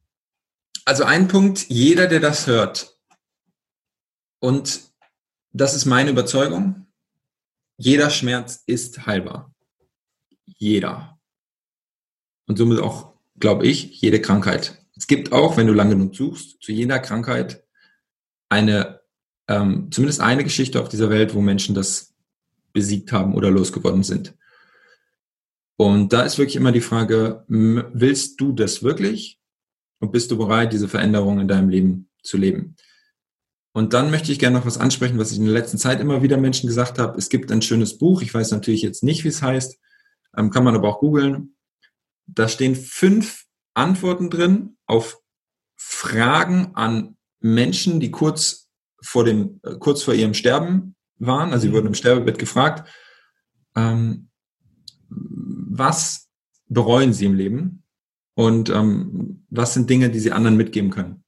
also ein Punkt, jeder, der das hört, und das ist meine Überzeugung. Jeder Schmerz ist heilbar. Jeder. Und somit auch, glaube ich, jede Krankheit. Es gibt auch, wenn du lange genug suchst, zu jeder Krankheit eine, ähm, zumindest eine Geschichte auf dieser Welt, wo Menschen das besiegt haben oder losgeworden sind. Und da ist wirklich immer die Frage, willst du das wirklich? Und bist du bereit, diese Veränderung in deinem Leben zu leben? Und dann möchte ich gerne noch was ansprechen, was ich in der letzten Zeit immer wieder Menschen gesagt habe. Es gibt ein schönes Buch, ich weiß natürlich jetzt nicht, wie es heißt, ähm, kann man aber auch googeln. Da stehen fünf Antworten drin auf Fragen an Menschen, die kurz vor dem, äh, kurz vor ihrem Sterben waren. Also sie mhm. wurden im Sterbebett gefragt, ähm, was bereuen sie im Leben und ähm, was sind Dinge, die sie anderen mitgeben können.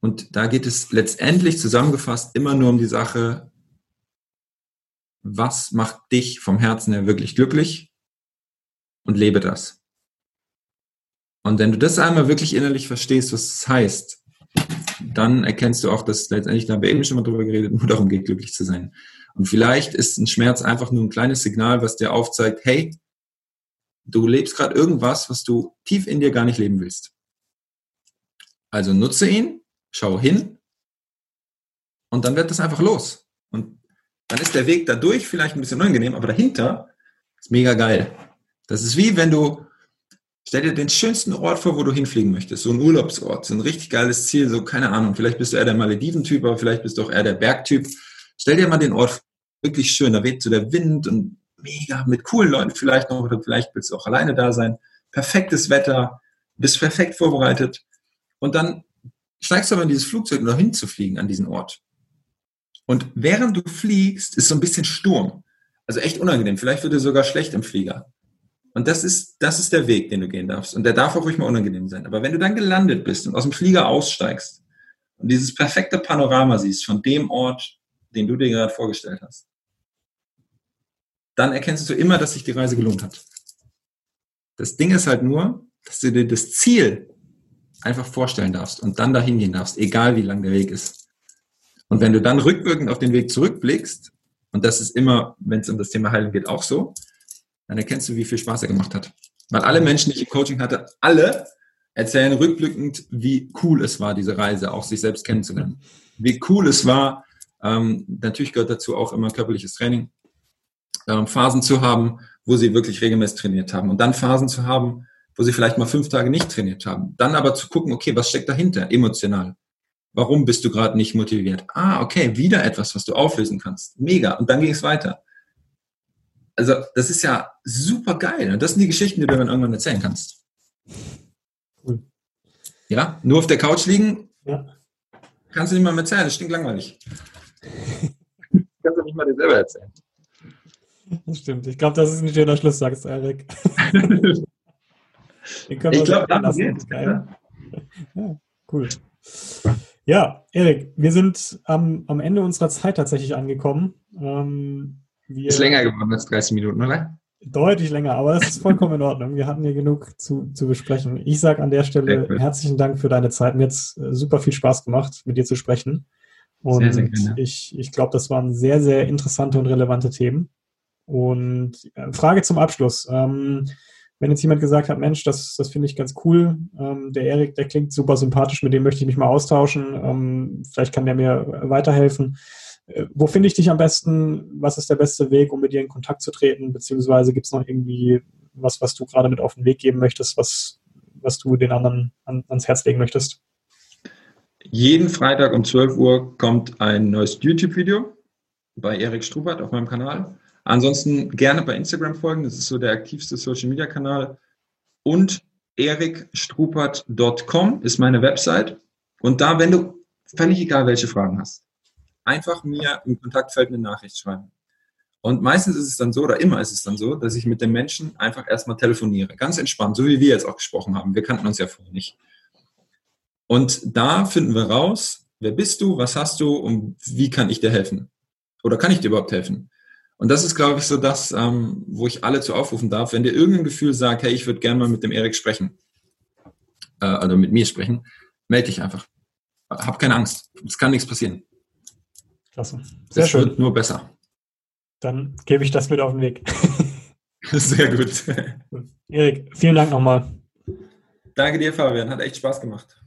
Und da geht es letztendlich zusammengefasst immer nur um die Sache, was macht dich vom Herzen her wirklich glücklich und lebe das. Und wenn du das einmal wirklich innerlich verstehst, was es das heißt, dann erkennst du auch, dass letztendlich, da haben wir eben schon mal drüber geredet, nur darum geht, glücklich zu sein. Und vielleicht ist ein Schmerz einfach nur ein kleines Signal, was dir aufzeigt, hey, du lebst gerade irgendwas, was du tief in dir gar nicht leben willst. Also nutze ihn, schau hin und dann wird das einfach los. Und dann ist der Weg dadurch vielleicht ein bisschen unangenehm, aber dahinter ist mega geil. Das ist wie wenn du, stell dir den schönsten Ort vor, wo du hinfliegen möchtest, so ein Urlaubsort, so ein richtig geiles Ziel, so keine Ahnung, vielleicht bist du eher der Malediven-Typ, aber vielleicht bist du auch eher der Bergtyp. Stell dir mal den Ort wirklich schön, da weht so der Wind und mega mit coolen Leuten vielleicht noch oder vielleicht willst du auch alleine da sein. Perfektes Wetter, bist perfekt vorbereitet und dann steigst du aber in dieses Flugzeug, um dahin zu fliegen an diesen Ort. Und während du fliegst, ist so ein bisschen Sturm. Also echt unangenehm. Vielleicht wird dir sogar schlecht im Flieger. Und das ist, das ist der Weg, den du gehen darfst. Und der darf auch ruhig mal unangenehm sein. Aber wenn du dann gelandet bist und aus dem Flieger aussteigst und dieses perfekte Panorama siehst von dem Ort, den du dir gerade vorgestellt hast, dann erkennst du immer, dass sich die Reise gelohnt hat. Das Ding ist halt nur, dass du dir das Ziel einfach vorstellen darfst und dann dahin gehen darfst, egal wie lang der Weg ist. Und wenn du dann rückwirkend auf den Weg zurückblickst, und das ist immer, wenn es um das Thema Heilung geht, auch so, dann erkennst du, wie viel Spaß er gemacht hat. Weil alle Menschen, die ich im Coaching hatte, alle erzählen rückblickend, wie cool es war, diese Reise, auch sich selbst kennenzulernen. Wie cool es war, ähm, natürlich gehört dazu auch immer körperliches Training, ähm, Phasen zu haben, wo sie wirklich regelmäßig trainiert haben. Und dann Phasen zu haben, wo sie vielleicht mal fünf Tage nicht trainiert haben. Dann aber zu gucken, okay, was steckt dahinter emotional? Warum bist du gerade nicht motiviert? Ah, okay, wieder etwas, was du auflösen kannst. Mega. Und dann ging es weiter. Also, das ist ja super geil. Und das sind die Geschichten, die du dann irgendwann erzählen kannst. Cool. Ja, nur auf der Couch liegen, ja. kannst du nicht mal mehr erzählen. Das stinkt langweilig. (laughs) kannst du nicht mal dir selber erzählen. Das (laughs) stimmt. Ich glaube, das ist ein schöner Schluss, sagst du, Erik. (laughs) ich glaube, das geil. Ja, cool. Ja, Erik, wir sind am, am Ende unserer Zeit tatsächlich angekommen. Ähm, ist länger geworden als 30 Minuten, oder? Deutlich länger, aber das ist vollkommen in Ordnung. Wir hatten hier genug zu, zu besprechen. Ich sage an der Stelle herzlichen Dank für deine Zeit. Mir hat es äh, super viel Spaß gemacht, mit dir zu sprechen. Und sehr, sehr ich, ich glaube, das waren sehr, sehr interessante und relevante Themen. Und äh, Frage zum Abschluss. Ähm, wenn jetzt jemand gesagt hat, Mensch, das, das finde ich ganz cool, ähm, der Erik, der klingt super sympathisch, mit dem möchte ich mich mal austauschen, ähm, vielleicht kann der mir weiterhelfen. Äh, wo finde ich dich am besten? Was ist der beste Weg, um mit dir in Kontakt zu treten? Beziehungsweise gibt es noch irgendwie was, was du gerade mit auf den Weg geben möchtest, was, was du den anderen an, ans Herz legen möchtest? jeden Freitag um 12 Uhr kommt ein neues YouTube-Video bei Erik Strubert auf meinem Kanal. Ansonsten gerne bei Instagram folgen, das ist so der aktivste Social-Media-Kanal. Und erikstrupert.com ist meine Website. Und da, wenn du völlig egal welche Fragen hast, einfach mir im Kontaktfeld eine Nachricht schreiben. Und meistens ist es dann so, oder immer ist es dann so, dass ich mit den Menschen einfach erstmal telefoniere. Ganz entspannt, so wie wir jetzt auch gesprochen haben. Wir kannten uns ja vorher nicht. Und da finden wir raus, wer bist du, was hast du und wie kann ich dir helfen? Oder kann ich dir überhaupt helfen? Und das ist, glaube ich, so das, ähm, wo ich alle zu aufrufen darf. Wenn dir irgendein Gefühl sagt, hey, ich würde gerne mal mit dem Erik sprechen, äh, oder mit mir sprechen, melde dich einfach. Hab keine Angst. Es kann nichts passieren. Klasse. Sehr es schön. wird nur besser. Dann gebe ich das mit auf den Weg. (laughs) Sehr gut. Erik, vielen Dank nochmal. Danke dir, Fabian. Hat echt Spaß gemacht.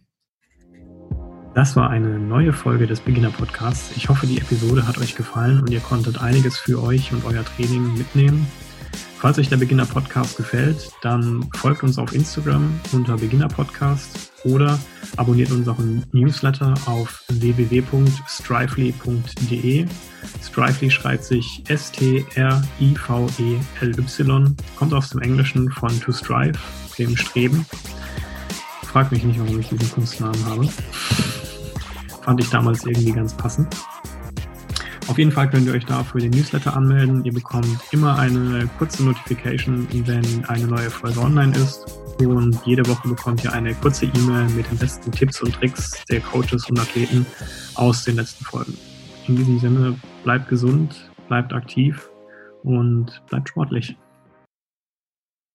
Das war eine neue Folge des Beginner Podcasts. Ich hoffe, die Episode hat euch gefallen und ihr konntet einiges für euch und euer Training mitnehmen. Falls euch der Beginner Podcast gefällt, dann folgt uns auf Instagram unter Beginner Podcast oder abonniert unseren Newsletter auf www.strively.de. Strively schreibt sich S-T-R-I-V-E-L-Y, kommt aus dem Englischen von to strive, dem Streben. Frag mich nicht, warum ich diesen Kunstnamen habe. Fand ich damals irgendwie ganz passend. Auf jeden Fall könnt ihr euch da für den Newsletter anmelden. Ihr bekommt immer eine kurze Notification, wenn eine neue Folge online ist. Und jede Woche bekommt ihr eine kurze E-Mail mit den besten Tipps und Tricks der Coaches und Athleten aus den letzten Folgen. In diesem Sinne, bleibt gesund, bleibt aktiv und bleibt sportlich.